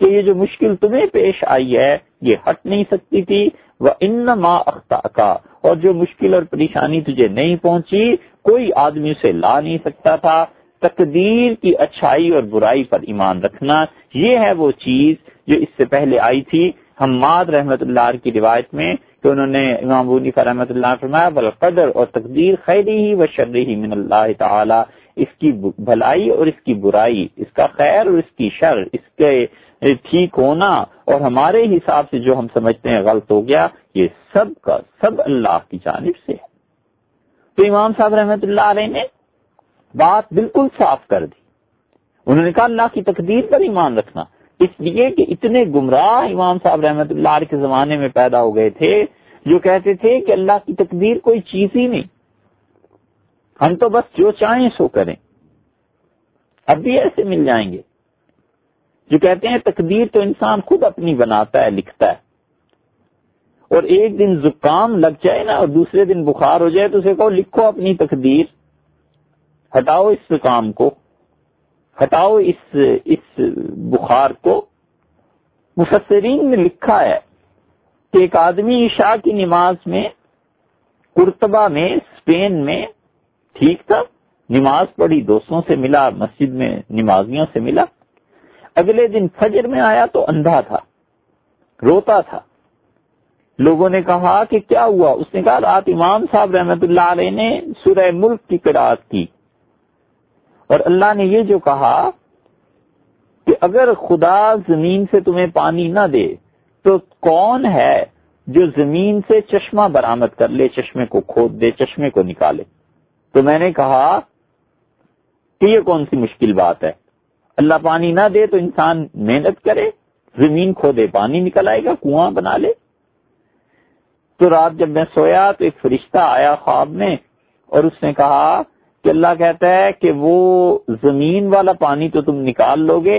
[SPEAKER 1] کہ یہ جو مشکل تمہیں پیش آئی ہے، یہ ہٹ نہیں سکتی تھی وہ ان ماں اختہ کا اور جو مشکل اور پریشانی تجھے نہیں پہنچی، کوئی آدمی اسے لا نہیں سکتا تھا۔ تقدیر کی اچھائی اور برائی پر ایمان رکھنا، یہ ہے وہ چیز جو اس سے پہلے آئی تھی۔ حماد رحمت اللہ کی روایت میں کہ انہوں نے امام رحمت اللہ فرمایا بالقدر اور تقدیر خیری ہی و شرری ہی من اللہ تعالی۔ اس کی بھلائی اور اس کی برائی، اس کا خیر اور اس کی شر، اس کے ٹھیک ہونا اور ہمارے حساب سے جو ہم سمجھتے ہیں غلط ہو گیا، یہ سب کا سب اللہ کی جانب سے ہے۔ تو امام صاحب رحمت اللہ علیہ نے بات بالکل صاف کر دی۔ انہوں نے کہا، اللہ کی تقدیر پر ایمان رکھنا۔ اس لیے کہ اتنے گمراہ امام صاحب رحمت اللہ علیہ کے زمانے میں پیدا ہو گئے تھے، جو کہتے تھے کہ اللہ کی تقدیر کوئی چیز ہی نہیں۔ ہم تو بس جو چاہیں سو کریں۔ اب بھی ایسے مل جائیں گے۔ جو کہتے ہیں تقدیر تو انسان خود اپنی بناتا ہے، لکھتا ہے۔ اور ایک دن زکام لگ جائے نا اور دوسرے دن بخار ہو جائے تو اسے کہو، لکھو اپنی تقدیر۔ ہٹاؤ اس زکام کو، ہٹاؤ اس اس بخار کو۔ مفسرین نے لکھا ہے کہ ایک آدمی عشاء کی نماز میں کرتبہ میں، اسپین میں، ٹھیک تھا؟ نماز پڑھی، دوستوں سے ملا، مسجد میں نمازیوں سے ملا۔ اگلے دن فجر میں آیا تو اندھا تھا، روتا تھا۔ لوگوں نے کہا کہ کیا ہوا؟ اس نے کہا رات امام صاحب رحمت اللہ علیہ نے سورہ ملک کی قرآد کی۔ اور اللہ نے یہ جو کہا کہ اگر خدا زمین سے تمہیں پانی نہ دے، تو کون ہے جو زمین سے چشمہ برآمد کر لے، چشمے کو کھود دے، چشمے کو نکالے؟ تو میں نے کہا کہ یہ کون سی مشکل بات ہے؟ اللہ پانی نہ دے تو انسان محنت کرے، زمین کھودے، پانی نکل آئے گا، کنواں بنا لے۔ تو رات جب میں سویا تو ایک فرشتہ آیا خواب میں اور اس نے کہا کہ اللہ کہتا ہے کہ وہ زمین والا پانی تو تم نکال لو گے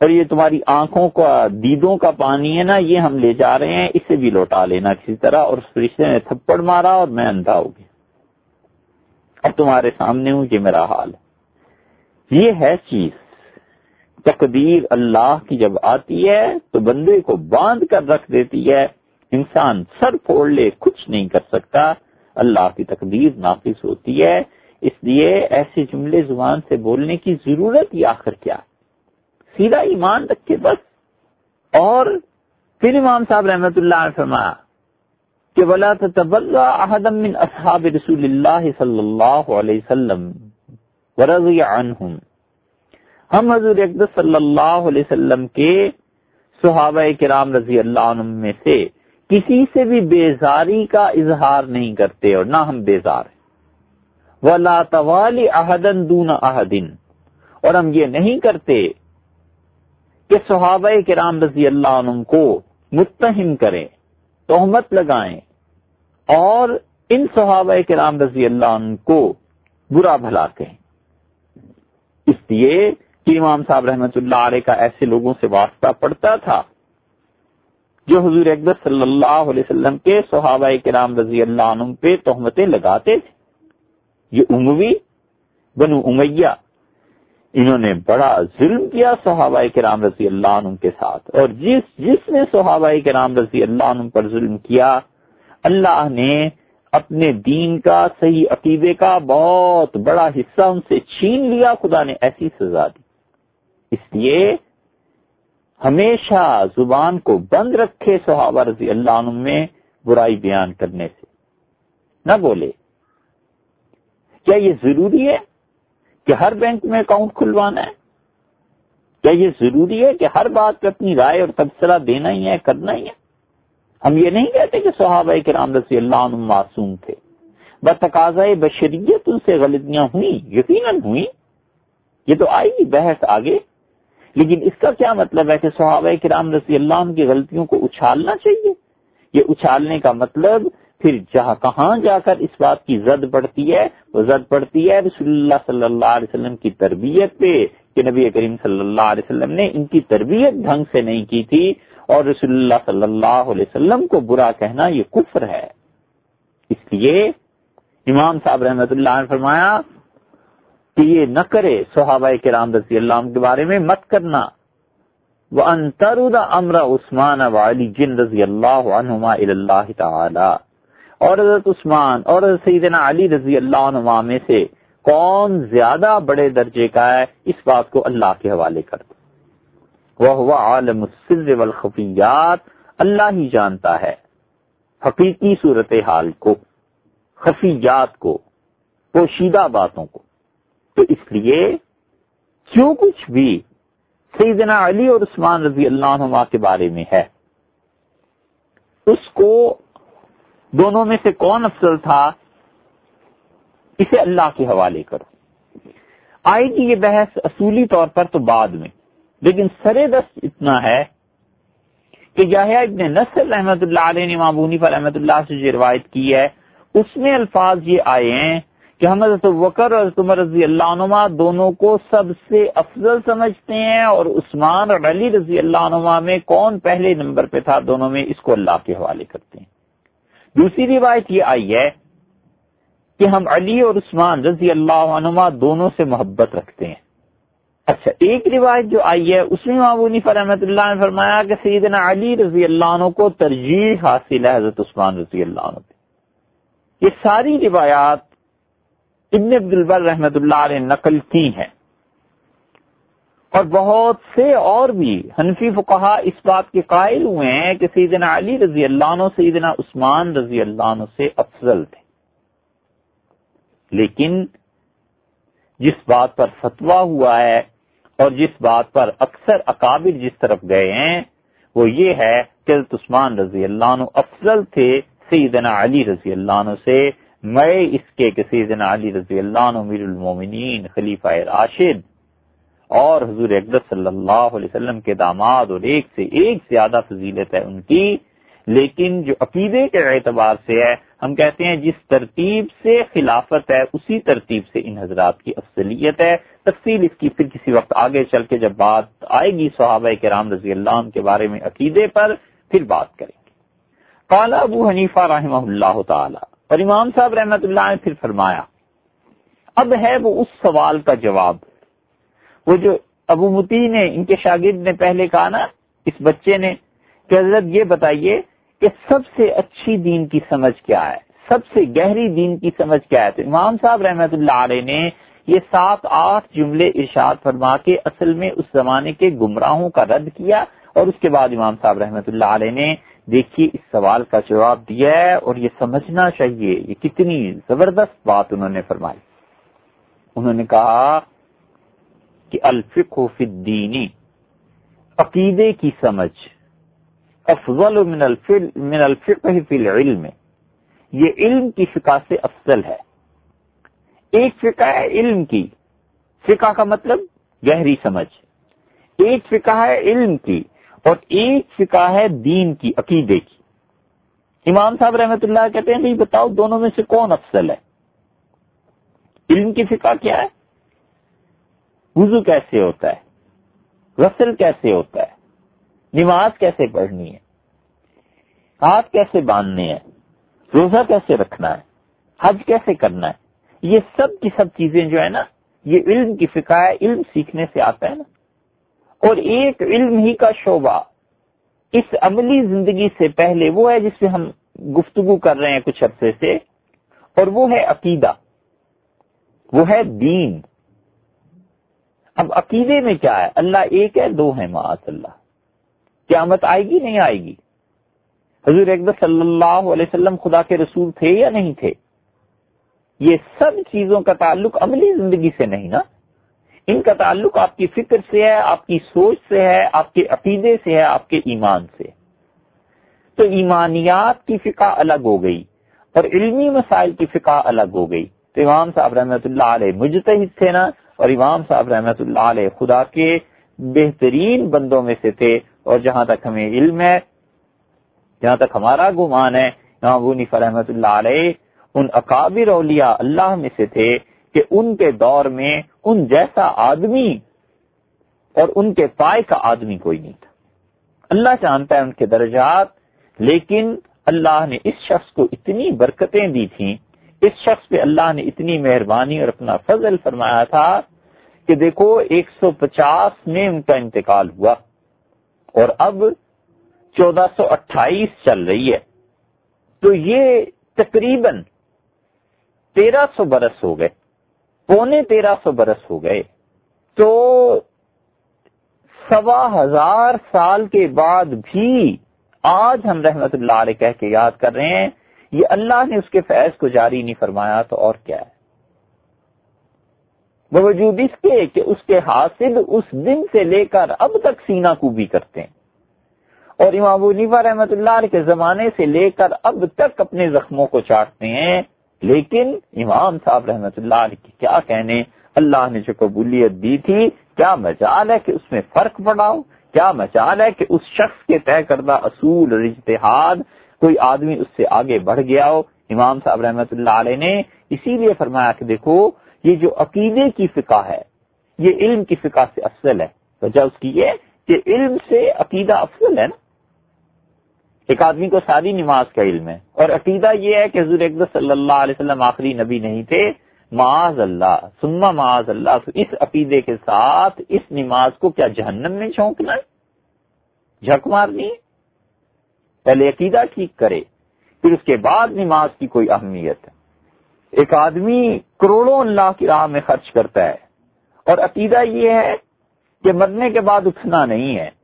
[SPEAKER 1] اور یہ تمہاری آنکھوں کا، دیدوں کا پانی ہے نا، یہ ہم لے جا رہے ہیں، اسے بھی لوٹا لینا کسی طرح۔ اور اس فرشتے نے تھپڑ مارا اور میں اندھا ہو گیا۔ اب تمہارے سامنے ہوں، یہ میرا حال ہے۔ یہ ہے چیز۔ تقدیر اللہ کی جب آتی ہے تو بندے کو باندھ کر رکھ دیتی ہے۔ انسان سر پھوڑ لے، کچھ نہیں کر سکتا۔ اللہ کی تقدیر نافذ ہوتی ہے۔ اس لیے ایسے جملے زبان سے بولنے کی ضرورت ہی آخر کیا؟ سیدھا ایمان رکھے بس۔ اور پھر امام صاحب رحمت اللہ نے فرمایا کہ ولا احدم من اصحاب رسول اللہ صلی اللہ علیہ وسلم ورضی عنہم ہم حضور اقدس صلی اللہ علیہ وسلم کے صحابہ کرام رضی اللہ عنہ میں سے کسی سے بھی بیزاری کا اظہار نہیں کرتے اور نہ ہم بیزار ہیں۔ ولا طوالی احدن دون احدن اور ہم یہ نہیں کرتے کہ صحابہ کرام رضی اللہ عنہ کو متہم کریں، تہمت لگائیں اور ان صحابہ کرام رضی اللہ عنہ کو برا بھلا کہیں۔ اس لیے کہ امام صاحب رحمت اللہ علیہ کا ایسے لوگوں سے واسطہ پڑتا تھا جو حضور اکبر صلی اللہ علیہ وسلم کے صحابہ کرام رضی اللہ عنہ پہ تہمتیں لگاتے تھے۔ یہ اموی بنو امیہ، انہوں نے بڑا ظلم کیا صحابہ کرام رضی اللہ عنہ کے ساتھ۔ اور جس جس نے صحابہ کرام رضی اللہ عنہ پر ظلم کیا، اللہ نے اپنے دین کا، صحیح عقیدے کا بہت بڑا حصہ ان سے چھین لیا، خدا نے ایسی سزا دی۔ اس لیے ہمیشہ زبان کو بند رکھے صحابہ رضی اللہ عنہ میں برائی بیان کرنے سے۔ نہ بولے۔ کیا یہ ضروری ہے کہ ہر بینک میں اکاؤنٹ کھلوانا ہے؟ کیا یہ ضروری ہے کہ ہر بات پہ اپنی رائے اور تبصرہ دینا ہی ہے، کرنا ہی ہے؟ ہم یہ نہیں کہتے کہ صحابہ کرام رضی اللہ عنہ معصوم تھے۔ بتقاضۂ بشریت ان سے غلطیاں ہوئی یقیناً ہوئی یہ تو آئی بحث آگے۔ لیکن اس کا کیا مطلب ہے کہ صحابہ کرام رضی اللہ عنہ کی غلطیوں کو اچھالنا چاہیے؟ یہ اچھالنے کا مطلب پھر جہاں کہاں جا کر اس بات کی زد پڑتی ہے، وہ زد پڑتی ہے رسول اللہ صلی اللہ علیہ وسلم کی تربیت پہ کہ نبی کریم صلی اللہ علیہ وسلم نے ان کی تربیت ڈھنگ سے نہیں کی تھی اور رسول اللہ صلی اللہ علیہ وسلم کو برا کہنا یہ کفر ہے۔ اس لیے امام صاحب رحمت اللہ نے فرمایا کہ یہ نہ کرے صحابہ کرام رضی اللہ عنہ کے بارے میں مت کرنا۔ وہ انترود امر عثمان علی جن رضی اللہ عنہما اللہ تعالی اور حضرت عثمان اور حضرت سیدنا علی رضی اللہ عنہ میں سے کون زیادہ بڑے درجے کا ہے؟ اس بات کو اللہ کے حوالے کر دو۔ وہ ہوا عالم السر والخفیات اللہ ہی جانتا ہے حقیقی صورت حال کو، خفیات کو، پوشیدہ باتوں کو۔ تو اس لیے جو کچھ بھی سیدنا علی اور عثمان رضی اللہ عنہ کے بارے میں ہے۔ اس کو دونوں میں سے کون افضل تھا؟ اسے اللہ کے حوالے کرو۔ آئے گی یہ بحث اصولی طور پر تو بعد میں، لیکن سر دست اتنا ہے کہ ابن نصر رحمت اللہ علیہ نے معبونی پر رحمت اللہ سے جو روایت کی ہے، اس میں الفاظ یہ آئے ہیں کہ ہم حضرت وکر اور حضرت عمر رضی اللہ عنہ دونوں کو سب سے افضل سمجھتے ہیں اور عثمان اور علی رضی اللہ عنہ میں کون پہلے نمبر پہ تھا دونوں میں، اس کو اللہ کے حوالے کرتے ہیں۔ دوسری روایت یہ آئی ہے کہ ہم علی اور عثمان رضی اللہ عنہ دونوں سے محبت رکھتے ہیں۔ اچھا ایک روایت جو آئی ہے، اس میں معبونی فرحمت اللہ نے فرمایا کہ سیدنا علی رضی اللہ عنہ کو ترجیح حاصل ہے حضرت عثمان رضی اللہ عنہ یہ ساری روایات ابن عبد البر رحمت اللہ علیہ نقل کی ہیں۔ اور بہت سے اور بھی حنفی فقہا اس بات کے قائل ہوئے ہیں کہ سیدنا علی رضی اللہ عنہ، سیدنا عثمان رضی اللہ عنہ سے افضل تھے۔ لیکن جس بات پر فتوا ہوا ہے اور جس بات پر اکثر اکابر جس طرف گئے ہیں، وہ یہ ہے کہ عثمان رضی اللہ عنہ افضل تھے سیدنا علی رضی اللہ عنہ سے۔ میں اس کے کسی علی رضی اللہ عنہ میر المومنین، خلیفہ راشد اور حضور اقدس صلی اللہ علیہ وسلم کے داماد اور ایک سے ایک زیادہ فضیلت ہے ان کی۔ لیکن جو عقیدے کے اعتبار سے ہے، ہم کہتے ہیں جس ترتیب سے خلافت ہے، اسی ترتیب سے ان حضرات کی افضلیت ہے۔ تفصیل اس کی پھر کسی وقت آگے چل کے جب بات آئے گی صحابہ کے رام رضی اللہ عنہ کے بارے میں عقیدے پر، پھر بات کریں گے۔ کالا ابو حنیفہ رحمہ اللہ تعالی۔ اور امام صاحب رحمت اللہ نے پھر فرمایا، اب ہے وہ اس سوال کا جواب۔ وہ جو ابو متی نے، ان کے شاگرد نے پہلے کہا نا، اس بچے نے، کہ حضرت یہ بتائیے کہ سب سے اچھی دین کی سمجھ کیا ہے؟ سب سے گہری دین کی سمجھ کیا ہے؟ تو امام صاحب رحمت اللہ علیہ نے یہ سات آٹھ جملے ارشاد فرما کے اصل میں اس زمانے کے گمراہوں کا رد کیا اور اس کے بعد امام صاحب رحمت اللہ علیہ نے دیکھیے، اس سوال کا جواب دیا ہے اور یہ سمجھنا چاہیے، یہ کتنی زبردست بات انہوں نے فرمائی۔ انہوں نے کہا کہ الفق فی الدینی عقیدے کی سمجھ، افضل من من الفقہ فی العلم۔ یہ علم کی فقہ سے افضل ہے۔ ایک فقہ ہے علم کی۔ فقہ کا مطلب گہری سمجھ۔ ایک فقہ ہے علم کی۔ اور ایک فقہ ہے دین کی، عقیدے کی۔ امام صاحب رحمت اللہ کہتے ہیں، بھائی بتاؤ دونوں میں سے کون افضل ہے؟ علم کی فقہ کیا ہے؟ وضو کیسے ہوتا ہے؟ غسل کیسے ہوتا ہے؟ نماز کیسے پڑھنی ہے؟ ہاتھ کیسے باندھنے ہیں؟ روزہ کیسے رکھنا ہے؟ حج کیسے کرنا ہے؟ یہ سب کی سب چیزیں جو ہے نا، یہ علم کی فقہ ہے، علم سیکھنے سے آتا ہے نا۔ اور ایک علم ہی کا شعبہ اس عملی زندگی سے پہلے وہ ہے جس سے ہم گفتگو کر رہے ہیں کچھ عرصے سے، اور وہ ہے عقیدہ، وہ ہے دین۔ اب عقیدے میں کیا ہے؟ اللہ ایک ہے، دو ہے معاذ اللہ قیامت آئے گی، نہیں آئے گی؟ حضور اکبر صلی اللہ علیہ وسلم خدا کے رسول تھے یا نہیں تھے؟ یہ سب چیزوں کا تعلق عملی زندگی سے نہیں نا؟ ان کا تعلق آپ کی فکر سے ہے، آپ کی سوچ سے ہے، آپ کے عقیدے سے ہے، آپ کے ایمان سے۔ تو ایمانیات کی فقہ الگ ہو گئی اور علمی مسائل کی فقہ الگ ہو گئی۔ تو امام صاحب رحمۃ اللہ علیہ مجتہد تھے نا، اور امام صاحب رحمۃ اللہ علیہ خدا کے بہترین بندوں میں سے تھے۔ اور جہاں تک ہمیں علم ہے، جہاں تک ہمارا گمان ہے، امام نیفا رحمۃ اللہ علیہ، ان اکابر اولیاء اللہ میں سے تھے۔ کہ ان کے دور میں ان جیسا آدمی اور ان کے پائے کا آدمی کوئی نہیں تھا۔ اللہ جانتا ہے ان کے درجات، لیکن اللہ نے اس شخص کو اتنی برکتیں دی تھیں، اس شخص پہ اللہ نے اتنی مہربانی اور اپنا فضل فرمایا تھا کہ دیکھو، ایک سو پچاس میں ان کا انتقال ہوا اور اب چودہ سو اٹھائیس چل رہی ہے۔ تو یہ تقریباً تیرہ سو برس ہو گئے۔ پونے تیرہ سو برس ہو گئے۔ تو سوا ہزار سال کے بعد بھی آج ہم رحمت اللہ علیہ کہہ کے یاد کر رہے ہیں، یہ اللہ نے اس کے فیض کو جاری نہیں فرمایا تو اور کیا ہے؟ باوجود اس کے کہ اس کے حاصل اس دن سے لے کر اب تک سینا کو بھی کرتے ہیں۔ اور امام نیفا رحمت اللہ علیہ کے زمانے سے لے کر اب تک اپنے زخموں کو چاٹتے ہیں۔ لیکن امام صاحب رحمت اللہ علیہ کی کیا کہنے؟ اللہ نے جو قبولیت دی تھی، کیا مجال ہے کہ اس میں فرق پڑاؤ کیا مجال ہے کہ اس شخص کے طے کردہ اصول اور اجتہاد کوئی آدمی اس سے آگے بڑھ گیا ہو؟ امام صاحب رحمت اللہ علیہ نے اسی لیے فرمایا کہ دیکھو، یہ جو عقیدے کی فقہ ہے، یہ علم کی فقہ سے افضل ہے۔ وجہ اس کی یہ کہ علم سے عقیدہ افضل ہے نا۔ ایک آدمی کو ساری نماز کا علم ہے۔ اور عقیدہ یہ ہے کہ حضور اقدس صلی اللہ علیہ وسلم آخری نبی نہیں تھے۔ معاذ اللہ سما معاذ اللہ۔ تو اس عقیدے کے ساتھ اس نماز کو کیا جہنم میں چھونکنا ہے؟ جھک مارنی پہلے عقیدہ ٹھیک کرے، پھر اس کے بعد نماز کی کوئی اہمیت ہے۔ ایک آدمی کروڑوں اللہ کی راہ میں خرچ کرتا ہے۔ اور عقیدہ یہ ہے کہ مرنے کے بعد اٹھنا نہیں ہے۔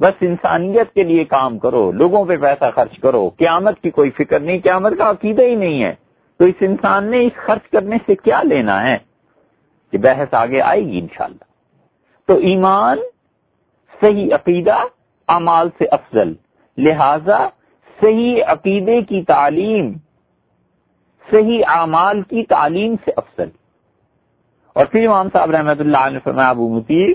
[SPEAKER 1] بس انسانیت کے لیے کام کرو، لوگوں پہ پیسہ خرچ کرو۔ قیامت کی کوئی فکر نہیں، قیامت کا عقیدہ ہی نہیں ہے۔ تو اس انسان نے اس خرچ کرنے سے کیا لینا ہے؟ کہ بحث آگے آئے گی انشاءاللہ۔ تو ایمان صحیح عقیدہ امال سے افضل۔ لہذا صحیح عقیدے کی تعلیم، صحیح اعمال کی تعلیم سے افضل۔ اور پھر امام صاحب رحمت اللہ نے فرمایا، ابو متی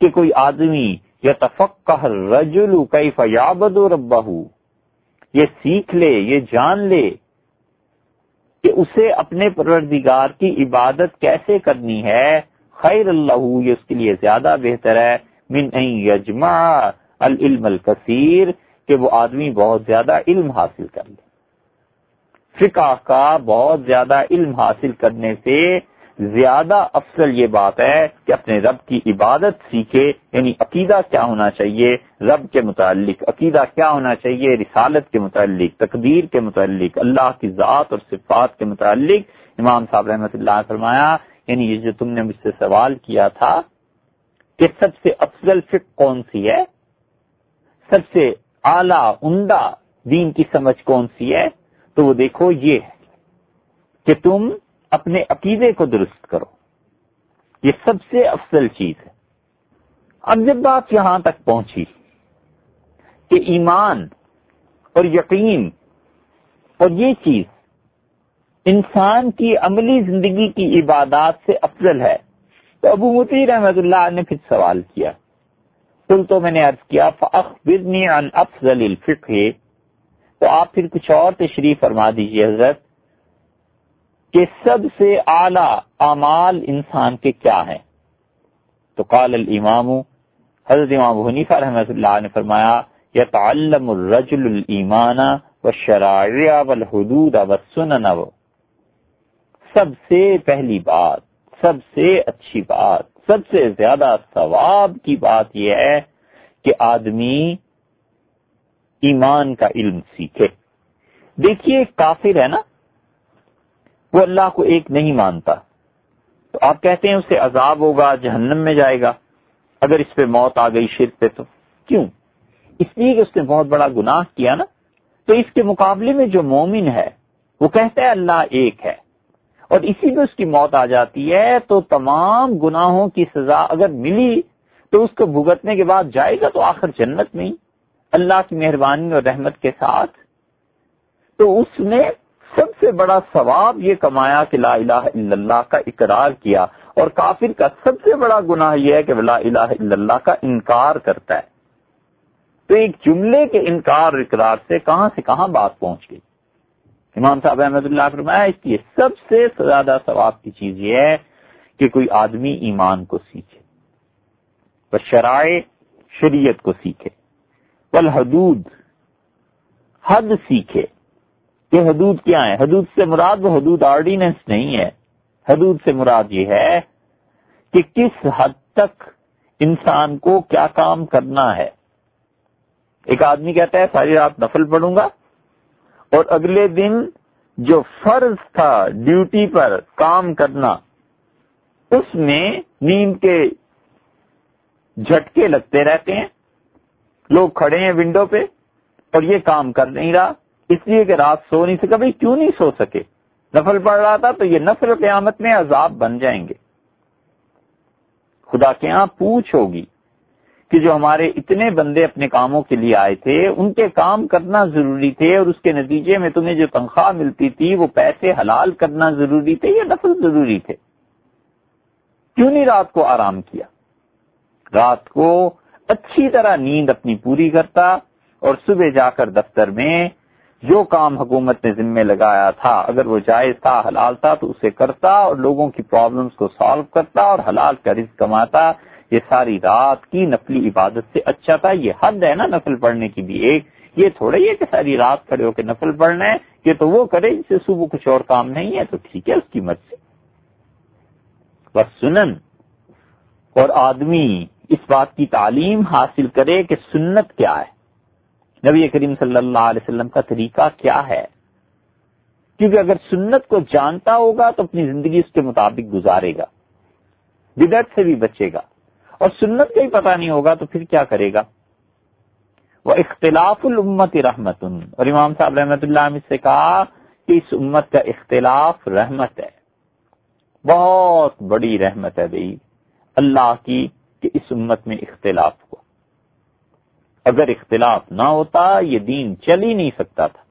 [SPEAKER 1] کہ کوئی آدمی یا تفقہ رجل کیف یعبد ربہ، یہ سیکھ لے، یہ جان لے کہ اسے اپنے پروردگار کی عبادت کیسے کرنی ہے۔ خیر اللہ، یہ اس کے لیے زیادہ بہتر ہے۔ من یجمع العلم الکثیر، کہ وہ آدمی بہت زیادہ علم حاصل کر لے۔ فقہ کا بہت زیادہ علم حاصل کرنے سے زیادہ افضل یہ بات ہے کہ اپنے رب کی عبادت سیکھے یعنی عقیدہ کیا ہونا چاہیے؟ رب کے متعلق عقیدہ کیا ہونا چاہیے؟ رسالت کے متعلق، تقدیر کے متعلق، اللہ کی ذات اور صفات کے متعلق۔ امام صاحب رحمۃ اللہ فرمایا یعنی یہ جو تم نے مجھ سے سوال کیا تھا کہ سب سے افضل فک کون سی ہے؟ سب سے اعلی، عمدہ دین کی سمجھ کون سی ہے؟ تو وہ دیکھو یہ ہے کہ تم اپنے عقیدے کو درست کرو۔ یہ سب سے افضل چیز ہے۔ اب جب بات یہاں تک پہنچی کہ ایمان اور یقین اور یہ چیز انسان کی عملی زندگی کی عبادات سے افضل ہے، تو ابو متی رحمت اللہ نے پھر سوال کیا۔ کل تو میں نے عرض کیا عن افضل الفقہ تو آپ پھر کچھ اور تشریف فرما دیجیے حضرت۔ کہ سب سے اعلی اعمال انسان کے کیا ہیں؟ تو قال الامام حضرت امام حنیفہ رحمۃ اللہ نے فرمایا، یتعلم الرجل الایمان والشرائع والحدود والسنن. سب سے پہلی بات، سب سے اچھی بات، سب سے زیادہ ثواب کی بات یہ ہے کہ آدمی ایمان کا علم سیکھے۔ دیکھیے، کافر ہے نا وہ اللہ کو ایک نہیں مانتا۔ تو آپ کہتے ہیں اسے عذاب ہوگا، جہنم میں جائے گا۔ اگر اس پہ موت آ گئی شرک پہ تو۔ کیوں؟ اس لیے کہ اس نے بہت بڑا گناہ کیا نا۔ تو اس کے مقابلے میں جو مومن ہے، وہ کہتا ہے اللہ ایک ہے۔ اور اسی پہ اس کی موت آ جاتی ہے، تو تمام گناہوں کی سزا اگر ملی، تو اس کو بھگتنے کے بعد جائے گا تو آخر جنت میں اللہ کی مہربانی اور رحمت کے ساتھ۔ تو اس نے سب سے بڑا ثواب یہ کمایا کہ لا الہ الا اللہ کا اقرار کیا اور کافر کا سب سے بڑا گناہ یہ ہے کہ لا الہ الا اللہ کا انکار کرتا ہے۔ تو ایک جملے کے انکار اقرار سے کہاں سے کہاں بات پہنچ گئی؟ امام صاحب احمد اللہ فرمایا اس لیے سب سے زیادہ ثواب کی چیز یہ ہے کہ کوئی آدمی ایمان کو سیکھے شرائع شریعت کو سیکھے حدود حد سیکھے۔ کہ حدود کیا ہے حدود سے مراد وہ حدود آرڈیننس نہیں ہے۔ حدود سے مراد یہ ہے کہ کس حد تک انسان کو کیا کام کرنا ہے۔ ایک آدمی کہتا ہے، ساری رات نفل پڑھوں گا اور اگلے دن جو فرض تھا ڈیوٹی پر کام کرنا، اس میں نیند کے جھٹکے لگتے رہتے ہیں۔ لوگ کھڑے ہیں ونڈو پہ اور یہ کام کر نہیں رہا۔ اس لیے کہ رات سو نہیں سکا، بھائی کیوں نہیں سو سکے؟ نفل پڑ رہا تھا تو یہ نفل قیامت میں عذاب بن جائیں گے۔ خدا کے یہاں پوچھ ہوگی کہ جو ہمارے اتنے بندے اپنے کاموں کے لیے آئے تھے، ان کے کام کرنا ضروری تھے اور اس کے نتیجے میں تمہیں جو تنخواہ ملتی تھی، وہ پیسے حلال کرنا ضروری تھے یا نفل ضروری تھے؟ کیوں نہیں رات کو آرام کیا؟ رات کو اچھی طرح نیند اپنی پوری کرتا اور صبح جا کر دفتر میں جو کام حکومت نے ذمہ لگایا تھا، اگر وہ جائز تھا، حلال تھا، تو اسے کرتا اور لوگوں کی پرابلمس کو سالو کرتا اور حلال کا رزق کماتا۔ یہ ساری رات کی نفلی عبادت سے اچھا تھا۔ یہ حد ہے نا نفل پڑھنے کی بھی ایک۔ یہ تھوڑا ہی ہے کہ ساری رات کھڑے ہو کے نفل پڑھنا ہے۔ یہ تو وہ کرے جسے صبح کچھ اور کام نہیں ہے، تو ٹھیک ہے، اس کی مت سے بس سنن اور آدمی اس بات کی تعلیم حاصل کرے کہ سنت کیا ہے۔ نبی کریم صلی اللہ علیہ وسلم کا طریقہ کیا ہے؟ کیونکہ اگر سنت کو جانتا ہوگا تو اپنی زندگی اس کے مطابق گزارے گا، بدعت سے بھی بچے گا، اور سنت کا ہی پتہ نہیں ہوگا تو پھر کیا کرے گا؟ وہ اختلاف الامت رحمت اور امام صاحب رحمت اللہ عامد سے کہا کہ اس امت کا اختلاف رحمت ہے۔ بہت بڑی رحمت ہے بھائی، اللہ کی کہ اس امت میں اختلاف اگر اختلاف نہ ہوتا یہ دین چل ہی نہیں سکتا تھا۔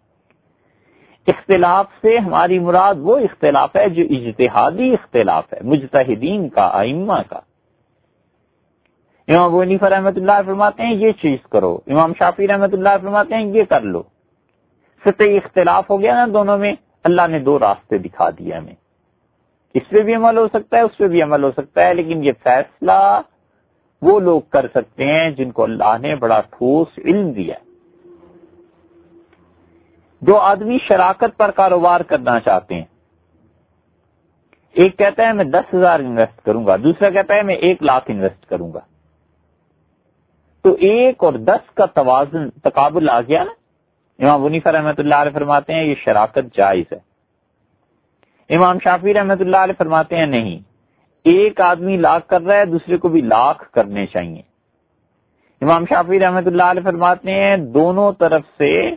[SPEAKER 1] اختلاف سے ہماری مراد وہ اختلاف ہے جو اجتہادی اختلاف ہے، مجتہدین کا آئمہ کا۔ امام ونیفا رحمۃ اللہ فرماتے ہیں، یہ چیز کرو۔ امام شافی رحمۃ اللہ فرماتے ہیں، یہ کر لو۔ سطح اختلاف ہو گیا نا دونوں میں، اللہ نے دو راستے دکھا دیے ہمیں۔ اس پہ بھی عمل ہو سکتا ہے، اس پہ بھی عمل ہو سکتا ہے، لیکن یہ فیصلہ وہ لوگ کر سکتے ہیں جن کو اللہ نے بڑا ٹھوس علم دیا جو آدمی شراکت پر کاروبار کرنا چاہتے ہیں۔ ایک کہتا ہے میں دس ہزار انویسٹ کروں گا، دوسرا کہتا ہے میں ایک لاکھ انویسٹ کروں گا۔ تو ایک اور دس کا توازن، تقابل آ گیا نا۔ امام ونیفا رحمۃ اللہ علیہ فرماتے ہیں یہ شراکت جائز ہے۔ امام شافی رحمۃ اللہ علیہ فرماتے ہیں نہیں۔ ایک آدمی لاکھ کر رہا ہے، دوسرے کو بھی لاکھ کرنے چاہیے۔ امام شافی رحمۃ اللہ علیہ فرماتے ہیں، دونوں طرف سے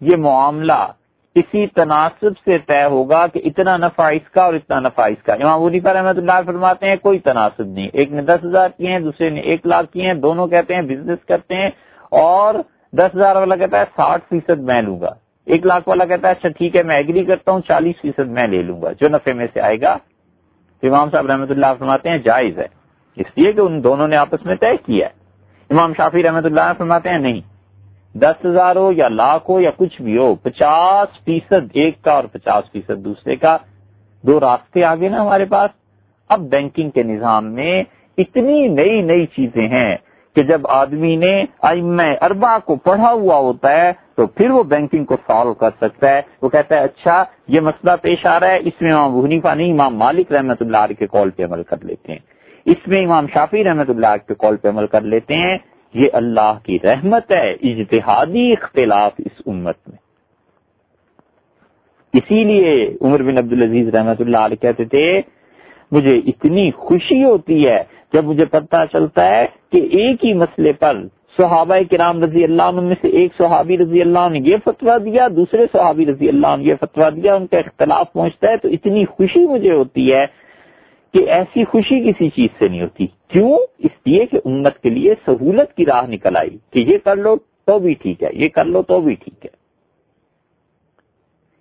[SPEAKER 1] یہ معاملہ اسی تناسب سے طے ہوگا کہ اتنا نفع اس کا اور اتنا نفع اس کا۔ امام ونیفا رحمۃ اللہ فرماتے ہیں، کوئی تناسب نہیں۔ ایک نے دس ہزار کیے ہیں، دوسرے نے ایک لاکھ کیے ہیں، دونوں کہتے ہیں بزنس کرتے ہیں اور دس ہزار والا کہتا ہے ساٹھ فیصد میں لوں گا۔ ایک لاکھ والا کہتا ہے اچھا ٹھیک ہے، میں ایگری کرتا ہوں، چالیس فیصد میں لے لوں گا، جو نفے میں سے آئے گا۔ امام صاحب رحمۃ اللہ فرماتے ہیں جائز ہے۔ اس لیے کہ ان دونوں نے آپس میں طے کیا ہے۔ امام شافی رحمۃ اللہ فرماتے ہیں نہیں۔ دس ہزار ہو یا لاکھ ہو یا کچھ بھی ہو، پچاس فیصد ایک کا اور پچاس فیصد دوسرے کا۔ دو راستے آگے نا ہمارے پاس۔ اب بینکنگ کے نظام میں اتنی نئی نئی چیزیں ہیں کہ جب آدمی نے اربا کو پڑھا ہوا ہوتا ہے تو پھر وہ بینکنگ کو سالو کر سکتا ہے۔ وہ کہتا ہے اچھا یہ مسئلہ پیش آ رہا ہے۔ اس میں امام حنیفہ نہیں، امام مالک رحمت اللہ علیہ کے کال پہ عمل کر لیتے ہیں۔ اس میں امام شافی رحمت اللہ علیہ کے کال پہ عمل کر لیتے ہیں۔ یہ اللہ کی رحمت ہے، اجتہادی اختلاف اس امت میں۔ اسی لیے عمر بن عبد العزیز رحمت اللہ علیہ کہتے تھے، مجھے اتنی خوشی ہوتی ہے، جب مجھے پتہ چلتا ہے کہ ایک ہی مسئلے پر صحابہ کرام رضی اللہ عنہ میں سے ایک صحابی رضی اللہ عنہ یہ فتویٰ دیا، دوسرے صحابی رضی اللہ عنہ یہ فتویٰ دیا، ان کا اختلاف پہنچتا ہے تو اتنی خوشی مجھے ہوتی ہے کہ ایسی خوشی کسی چیز سے نہیں ہوتی۔ کیوں؟ اس لیے کہ امت کے لیے سہولت کی راہ نکل آئی کہ یہ کر لو تو بھی ٹھیک ہے، یہ کر لو تو بھی ٹھیک ہے۔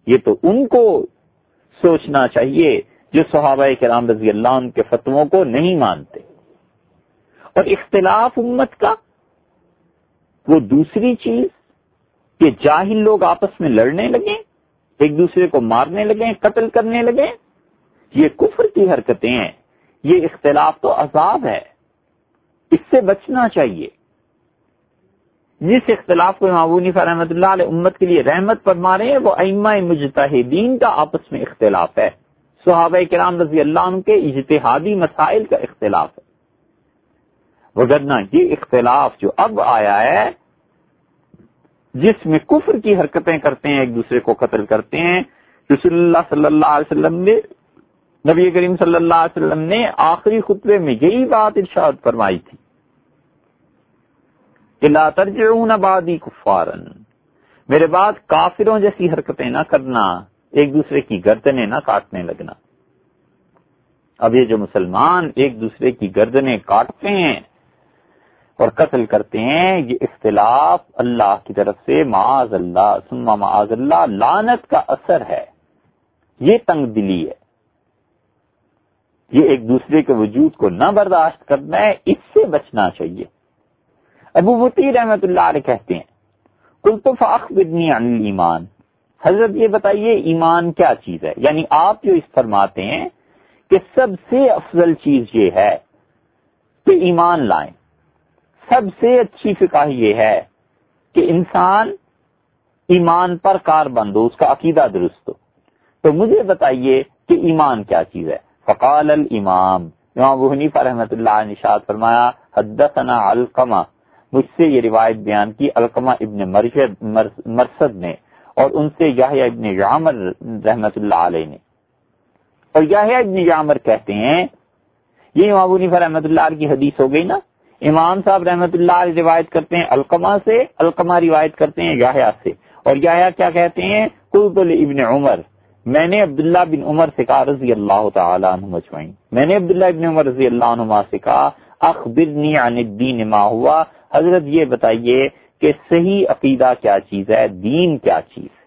[SPEAKER 1] یہ تو ان کو سوچنا چاہیے جو صحابہ کرام رضی اللہ عنہ کے فتووں کو نہیں مانتے۔ اور اختلاف امت کا وہ دوسری چیز کہ جاہل لوگ آپس میں لڑنے لگے ایک دوسرے کو مارنے لگے قتل کرنے لگے یہ کفر کی حرکتیں ہیں، یہ اختلاف تو عذاب ہے۔ اس سے بچنا چاہیے۔ جس اختلاف کو معبونی رحمت اللہ علیہ امت کے لیے رحمت پر مارے ہیں، وہ ائمہ مجتہدین کا آپس میں اختلاف ہے۔ صحابہ کرام رضی اللہ عنہ کے اجتہادی مسائل کا اختلاف ہے۔ وگرنہ یہ اختلاف جو اب آیا ہے، جس میں کفر کی حرکتیں کرتے ہیں، ایک دوسرے کو قتل کرتے ہیں، رسول اللہ صلی اللہ علیہ وسلم نے، نبی کریم صلی اللہ علیہ وسلم نے آخری خطبے میں یہی بات ارشاد فرمائی تھی کہ لا ترجعون بادی کفارن میرے بعد کافروں جیسی حرکتیں نہ کرنا، ایک دوسرے کی گردنیں نہ کاٹنے لگنا۔ اب یہ جو مسلمان ایک دوسرے کی گردنیں کاٹتے ہیں اور قتل کرتے ہیں، یہ اختلاف اللہ کی طرف سے معاذ اللہ سما معاذ اللہ لانت کا اثر ہے۔ یہ تنگ دلی ہے۔ یہ ایک دوسرے کے وجود کو نہ برداشت کرنا ہے، اس سے بچنا چاہیے۔ ابو متی رحمت اللہ علیہ کہتے ہیں کلطفاق بدنی ایمان حضرت یہ بتائیے، ایمان کیا چیز ہے؟ یعنی آپ جو اس فرماتے ہیں کہ سب سے افضل چیز یہ ہے کہ ایمان لائیں۔ سب سے اچھی فکا یہ ہے کہ انسان ایمان پر کار بند ہو اس کا عقیدہ درست ہو۔ تو مجھے بتائیے کہ ایمان کیا چیز ہے؟ فقال الامام، امام ابو حنیفہ رحمۃ اللہ نشاد فرمایا، حدثنا علقمہ۔ مجھ سے یہ روایت بیان کی، علقمہ ابن مرشد مرسد نے، اور ان سے یحییٰ ابن یعمر رحمۃ اللہ علیہ نے۔ اور یحییٰ ابن یعمر کہتے ہیں، یہ امام ابو حنیفہ رحمۃ اللہ علیہ کی حدیث ہو گئی نا؟ امام صاحب رحمۃ اللہ علیہ روایت کرتے ہیں القمہ سے، القمہ روایت کرتے ہیں یاہیا سے۔ اور یاہیا کیا کہتے ہیں؟ قلت ابن عمر۔ میں نے عبداللہ بن عمر سے کہا، رضی اللہ تعالیٰ عنہ مجمعین۔ میں نے عبداللہ بن عمر رضی اللہ عنہ سے کہا، اخبرنی عن الدین ما ہوا۔ حضرت یہ بتائیے کہ صحیح عقیدہ کیا چیز ہے؟ دین کیا چیز ہے؟